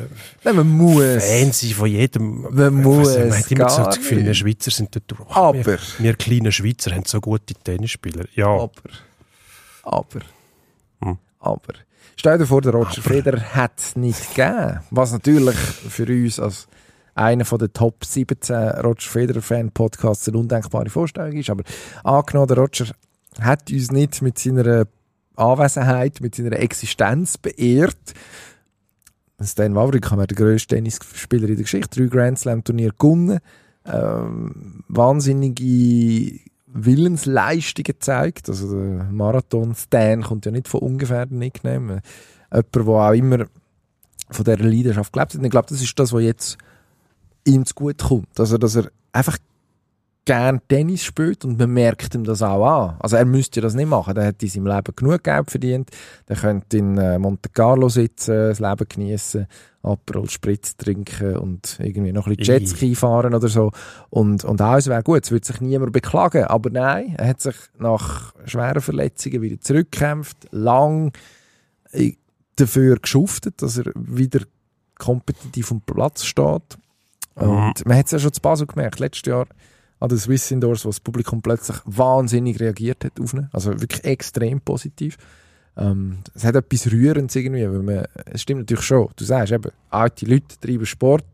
Nein, man muss. Fan sein von jedem. Man muss man hat immer so das Gefühl, wir. Schweizer sind dort durch. Aber, Wir, wir kleinen Schweizer haben so gute Tennisspieler. Ja, aber, aber, Hm. aber. Stell dir vor, der Roger Federer hat es nicht gegeben. Was natürlich für uns als einer von den Top 17 Roger Federer Fan Podcasts eine undenkbare Vorstellung ist. Aber angenommen, der Roger hat uns nicht mit seiner Anwesenheit, mit seiner Existenz beehrt. Stan Wawrinka wir der grösste Tennisspieler in der Geschichte, drei Grand Slam Turnier gewonnen, ähm, wahnsinnige Willensleistungen gezeigt. Also der Marathon-Stan kommt ja nicht von ungefähr den Nickname. Jemand, der auch immer von dieser Leidenschaft gelebt hat. Und ich glaube, das ist das, was jetzt ihm zu gut kommt. Also, dass er einfach gern Tennis spielt und man merkt ihm das auch an. Also er müsste das nicht machen. Er hat in seinem Leben genug Geld verdient. Er könnte in äh, Monte Carlo sitzen, das Leben genießen, Aperol Spritz trinken und irgendwie noch ein bisschen. Jetski fahren oder so. Und, und alles wäre gut. Es würde sich niemand beklagen. Aber nein, er hat sich nach schweren Verletzungen wieder zurückgekämpft, lang äh, dafür geschuftet, dass er wieder kompetitiv am Platz steht. Und man hat es ja schon zu Basel gemerkt, letztes Jahr an den Swiss Indoors, wo das Publikum plötzlich wahnsinnig reagiert hat auf ihn. Also wirklich extrem positiv. Ähm, es hat etwas Rührendes irgendwie, weil man, es stimmt natürlich schon, du sagst eben, alte Leute treiben Sport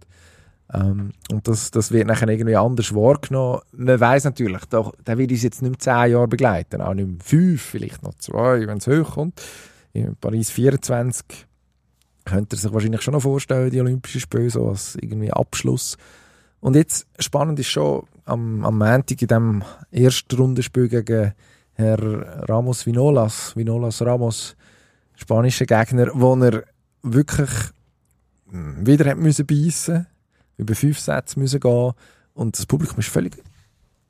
ähm, und das, das wird nachher irgendwie anders wahrgenommen. Man weiß natürlich, da, der wird uns jetzt nicht mehr zehn Jahre begleiten, auch nicht mehr fünf, vielleicht noch zwei, wenn es hochkommt. In Paris 24 könnte er sich wahrscheinlich schon noch vorstellen, die Olympischen Spiele so als irgendwie Abschluss. Und jetzt, spannend ist schon, am, am Montag in dem ersten Rundenspiel gegen Herr Ramos Vinolas, Vinolas Ramos, spanischer Gegner, wo er wirklich mm, wieder hat müssen beißen, über fünf Sätze müssen gehen und das Publikum ist völlig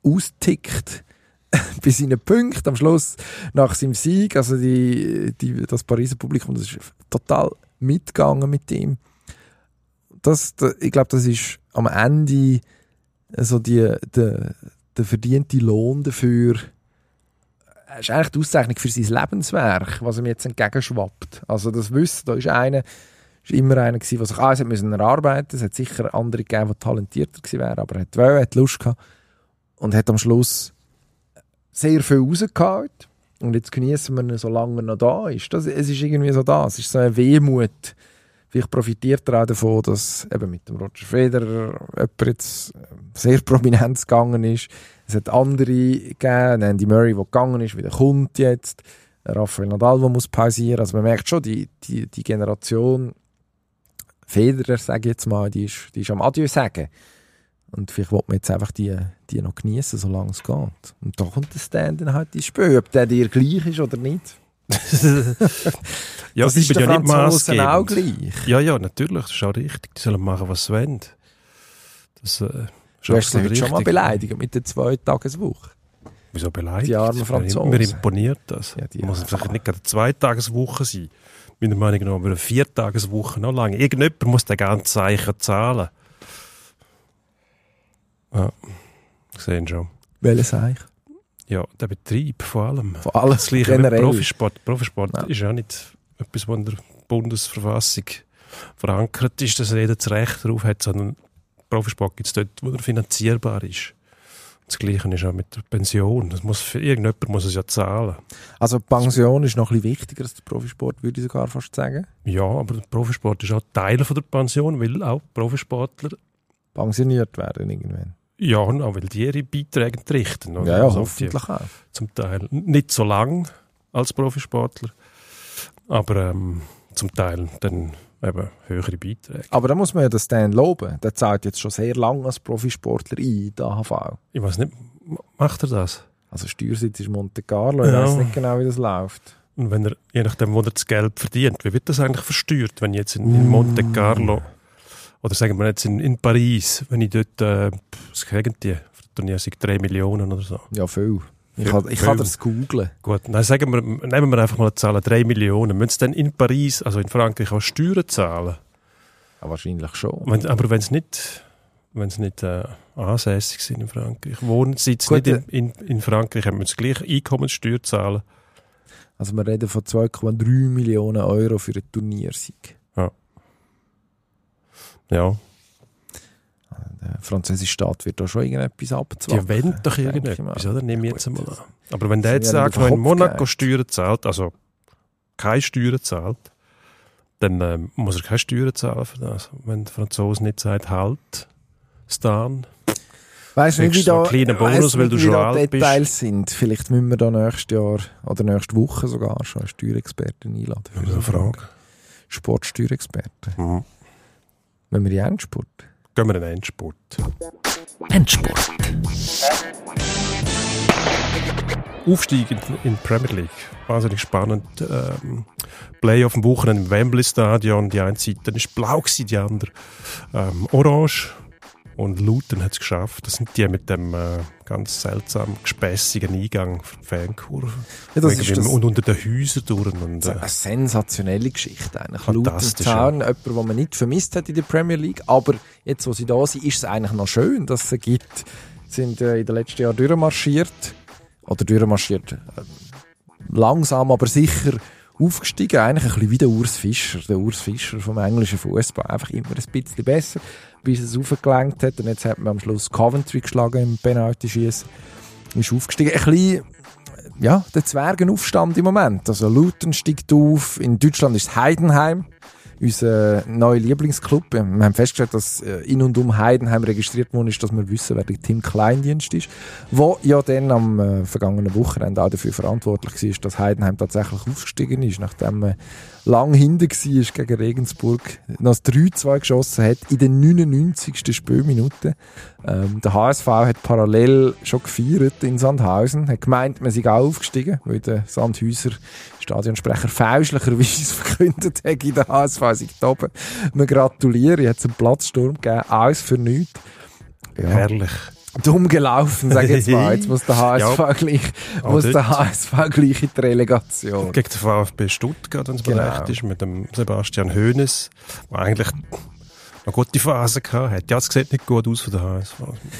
austickt bei seinen Punkten am Schluss nach seinem Sieg, also die, die, das Pariser Publikum, das ist total mitgegangen mit ihm. Das, da, ich glaube, das ist am Ende so die, der, der verdiente Lohn dafür, es ist eigentlich die Auszeichnung für sein Lebenswerk, was ihm jetzt entgegenschwappt. Also das Wissen, da ist einer, ist immer einer gewesen, der sich alles hat müssen erarbeiten. Es hat sicher andere gegeben, die talentierter gewesen wären, aber er hat wollen, hat Lust gehabt und hat am Schluss sehr viel rausgehauen. Und jetzt genießen wir ihn, solange er noch da ist. Das, es ist irgendwie so da. Es ist so eine Wehmut. Vielleicht profitiert er auch davon, dass eben mit dem Roger Federer jemand jetzt sehr prominent gegangen ist. Es hat andere gegeben, Andy Murray, der gegangen ist, wieder kommt jetzt. Rafael Nadal, der muss pausieren. Also man merkt schon, die, die, die Generation Federer, sage ich jetzt mal, die ist, die ist am Adieu sagen. Und vielleicht will man jetzt einfach die, die noch genießen, solange es geht. Und da kommt der Stand dann halt ins Spiel, ob der dir gleich ist oder nicht. ja das ist ja nicht Franzosen auch maßgebend. gleich. Ja, ja, natürlich, das ist auch richtig. Die sollen machen, was sie wollen. Das, äh, ist Du hast sie schon mal beleidigt mit der Zwei-Tageswoche. Wieso beleidigt? Die armen Franzosen. Mir imponiert das. Ja, die muss vielleicht nicht gerade eine Zweitageswoche sein. Meiner Meinung nach aber eine Viertageswoche noch lange. Irgendjemand muss den ganzen Zeichen zahlen. Ja, sehen schon. Welches eigentlich? Ja, der Betrieb vor allem. Von alles Das gleiche generell. Profisport. Profisport Ja. ist ja nicht etwas, was in der Bundesverfassung verankert ist, dass jeder das Recht darauf hat, sondern Profisport gibt es dort, wo er finanzierbar ist. Das Gleiche ist auch mit der Pension. Das muss, für irgendjemand muss es ja zahlen. Also Pension ist noch ein bisschen wichtiger als der Profisport, würde ich sogar fast sagen. Ja, aber der Profisport ist auch Teil von der Pension, weil auch Profisportler, Pensioniert werden irgendwann. Ja, und auch weil die ihre Beiträge entrichten. oder? Ja, ja, Also hoffentlich auch. Zum Teil nicht so lang als Profisportler, aber ähm, zum Teil dann eben höhere Beiträge. Aber da muss man ja den Stan loben. Der zahlt jetzt schon sehr lange als Profisportler ein, in die AHV. Ich weiß nicht, macht er das? Also Steuersitz ist Monte Carlo, ich Ja. weiß nicht genau, wie das läuft. Und wenn er, je nachdem, wo er das Geld verdient, wie wird das eigentlich versteuert, wenn jetzt in, in Monte Carlo oder sagen wir jetzt in, in Paris, wenn ich dort, äh, was kriegen die? Für das Turnier sind 3 Millionen oder so. Ja, viel. Ich Viel- kann, ich kann das googlen. Gut, dann sagen wir, nehmen wir einfach mal eine Zahl, 3 Millionen. Müssen sie dann in Paris, also in Frankreich, auch Steuern zahlen? Ja, wahrscheinlich schon. Wenn, aber wenn sie nicht, wenn sie nicht äh, ansässig sind in Frankreich, wohnen sie jetzt Gut, nicht in, in, in Frankreich, haben sie gleich Einkommenssteuer zahlen. Also wir reden von 2,3 Millionen Euro für einen Turniersieg. Ja. Der französische Staat wird da schon irgendetwas die abzwacken. wollen doch irgendetwas, oder? Nehme ich jetzt einmal an. Aber wenn der jetzt sagt, wenn Monaco. Steuern zahlt, also keine Steuern zahlt, dann ähm, muss er keine Steuern zahlen für das. Wenn der Franzose nicht sagt, halt, Stan, Weißt du nicht, wie da, einen kleinen Bonus, weil du wie schon da alt bist? Details sind. Vielleicht müssen wir da nächstes Jahr oder nächste Woche sogar schon einen Steuerexperten einladen. eine so eine Frage. Sportsteuerexperten. Mhm. Wenn wir in Endspurt. Gehen wir in den Endspurt. Endspurt. Aufstieg in, in die Premier League. Wahnsinnig spannend. Ähm, Play auf dem Wochenende im Wembley Stadion. Die eine Seite ist blau, die andere ähm, orange. Und Luton hat es geschafft. Das sind die mit dem äh, ganz seltsam gespässigen Eingang die Fankurve. Ja, das ist das, und unter den Häusern durch. Und, äh, eine sensationelle Geschichte eigentlich. Luton Town, jemand, den man nicht vermisst hat in der Premier League, aber jetzt, wo sie da sind, ist es eigentlich noch schön, dass es gibt. Sie sind äh, in den letzten Jahren durchmarschiert, oder durchmarschiert, äh, langsam, aber sicher aufgestiegen, eigentlich ein bisschen wie der Urs Fischer, der Urs Fischer vom englischen Fußball, einfach immer ein bisschen besser, bis es aufgelenkt hat. Und jetzt hat man am Schluss Coventry geschlagen im Penalty-Schießen, ist aufgestiegen, ein bisschen ja, der Zwergenaufstand im Moment. Also Luton steigt auf, in Deutschland ist Heidenheim, unser neuer Lieblingsclub. Wir haben festgestellt, dass äh, in und um Heidenheim registriert worden ist, dass wir wissen, wer der Tim Kleindienst ist, wo ja dann am äh, vergangenen Wochenende auch dafür verantwortlich war, dass Heidenheim tatsächlich aufgestiegen ist, nachdem man lang hinten war gegen Regensburg, noch das 3-2 geschossen hat in den 99. Spielminute. Ähm, der HSV hat parallel schon gefeiert in Sandhausen, hat gemeint, man sei auch aufgestiegen, weil der Sandhäuser Stadionsprecher fälschlicherweise verkündet hat, in der HSV sei oben. Wir gratulieren, jetzt einen Platzsturm gegeben, alles für nichts. Ja, Herrlich. Dumm gelaufen, sag ich jetzt mal. Jetzt muss der HSV Ja. gleich, muss der HSV gleich in die Relegation. Gegen den VfB Stuttgart, wenn es mir Genau. recht ist, mit dem Sebastian Hoeneß, der eigentlich eine gute Phase gehabt hat. Ja, es sieht nicht gut aus für den HSV.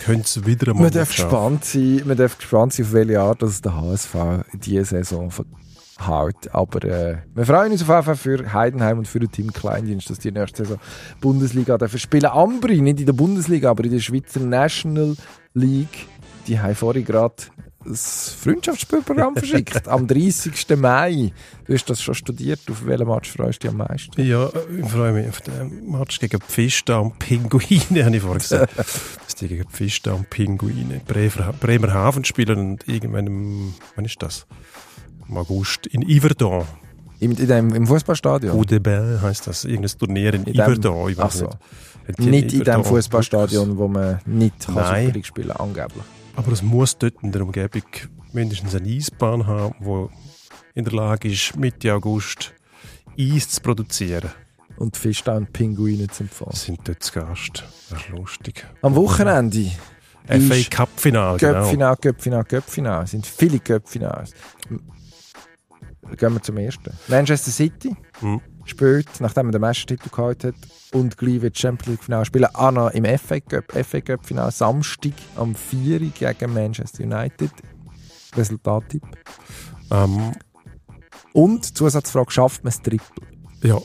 Können es wieder einmal Man darf nicht schaffen. gespannt sein, man darf gespannt sein, auf welche Art dass der HSV diese Saison verhaut. Aber äh, wir freuen uns auf jeden Fall für Heidenheim und für den Team Kleindienst, dass die nächste Saison Bundesliga dürfen spielen. Ambri, nicht in der Bundesliga, aber in der Schweizer National League. Die haben vorhin gerade das Freundschaftsspielprogramm verschickt. am 30. Mai. Du hast das schon studiert. Auf welchen Match freust du dich am meisten? Ja, ich freue mich auf den Match gegen Pfister und Pinguine, habe ich vorher gesagt. dass die gegen Pfister und Pinguine Bremer, Bremerhaven spielen und irgendwann im, wann ist das? Im August in Yverdon. Im, in dem, im Fußballstadion? Coup de Bell heisst das. Irgendein Turnier in, In Yverdon. Ich weiß so. nicht. Nicht in dem Fußballstadion, wo man nicht kann. Super spielen kann, angeblich. Aber es muss dort in der Umgebung mindestens eine Eisbahn haben, die in der Lage ist, Mitte August Eis zu produzieren. Und Fische und Pinguine zu empfangen. Sind dort zu Gast. Das ist lustig. Am Wochenende FA ist Cup Final, genau. Göppfinal, Göppfinal, Göppfinal. Es sind viele Göppfinals. Gehen wir zum ersten. Manchester City Hm. Spielt, nachdem er den Meistertitel geholt hat, und gleich wird Champions League Final spielen. Anna im FA Cup, FA Cup Final, Samstag am 4. Uhr gegen Manchester United. Resultattipp. Ähm, Und Zusatzfrage, schafft man das Triple? ja,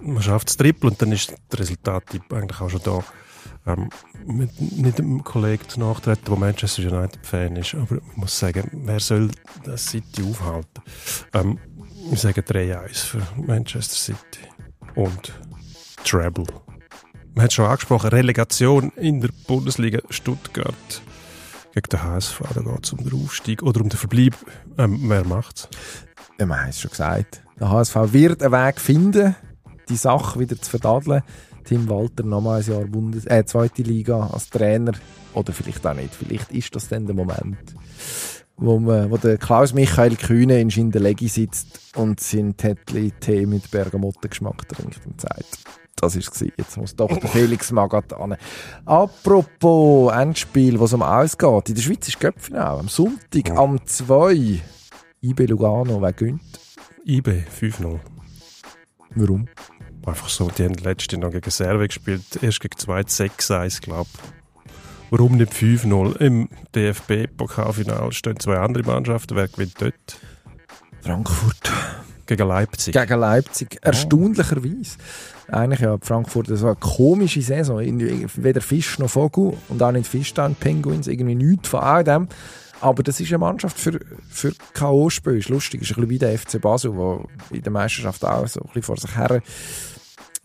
man schafft das Triple und dann ist das Resultat eigentlich auch schon da. Ähm, mit, nicht einem Kollegen zu nachtreten, der Manchester United-Fan ist, aber ich muss sagen, wer soll das City aufhalten? Ähm, ich sage 3-1 für Manchester City und Treble. Man hat schon angesprochen, Relegation in der Bundesliga Stuttgart gegen den HSV, da geht es um den Aufstieg oder um den Verbleib. Ähm, wer macht's? Ja, wir haben es schon gesagt. Der HSV wird einen Weg finden, die Sache wieder zu verdadeln. Tim Walter nochmal ein Jahr Bundes äh, zweite Liga als Trainer. Oder vielleicht auch nicht. Vielleicht ist das dann der Moment, wo, man, wo der Klaus-Michael Kühne in Schindelegi sitzt und sein Tätli Tee mit Bergamottengeschmack trinkt und sagt, das ist es. Jetzt muss doch der Felix Magath an. Apropos Endspiel, was um ausgeht. In der Schweiz ist Göpfinau am Sonntag am 2. IB Lugano, wer gönnt? IB 5-0. Warum? Einfach so, die haben letzte noch gegen Serve gespielt, erst gegen 2 6-1, glaube Warum nicht 5-0? Im DFB-Pokalfinale stehen zwei andere Mannschaften, wer gewinnt dort? Frankfurt. Gegen Leipzig. gegen Leipzig. Erstaunlicherweise. Eigentlich ja Frankfurt so eine komische Saison. Weder Fisch noch Vogel und auch nicht Fischtown Penguins. Irgendwie nichts von all dem. Aber das ist eine Mannschaft für, für K.O.-Spiel. Ist lustig. Ist ein bisschen wie der FC Basel, der in der Meisterschaft auch so ein bisschen vor sich her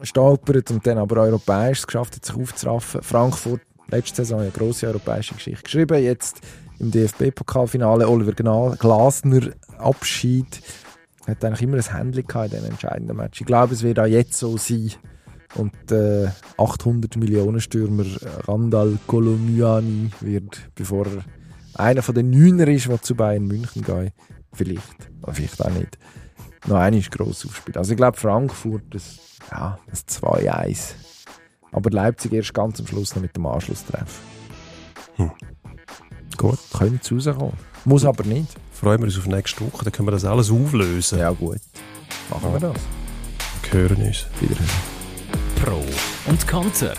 stolpert und dann aber europäisch es geschafft hat, sich aufzuraffen. Frankfurt, letzte Saison eine grosse europäische Geschichte geschrieben. Jetzt im DFB-Pokalfinale Oliver Glasner Abschied. Hat eigentlich immer ein Händchen gehabt in diesen entscheidenden Match. Ich glaube, es wird auch jetzt so sein. Und äh, 800 Millionen Stürmer Randall Colomiani wird, bevor er einer von den Neuner ist, der zu Bayern München geht, vielleicht, oder vielleicht auch nicht, noch einmal gross aufspielt. Also ich glaube, Frankfurt, das, ja, das 2-1. Aber Leipzig erst ganz am Schluss noch mit dem Anschlusstreffen. Hm. Gut, könnte es rauskommen. Muss aber nicht. Freuen wir uns auf nächste Woche, dann können wir das alles auflösen. Ja gut, machen wir das. Wir hören uns. Wiederhören. Pro und Konter.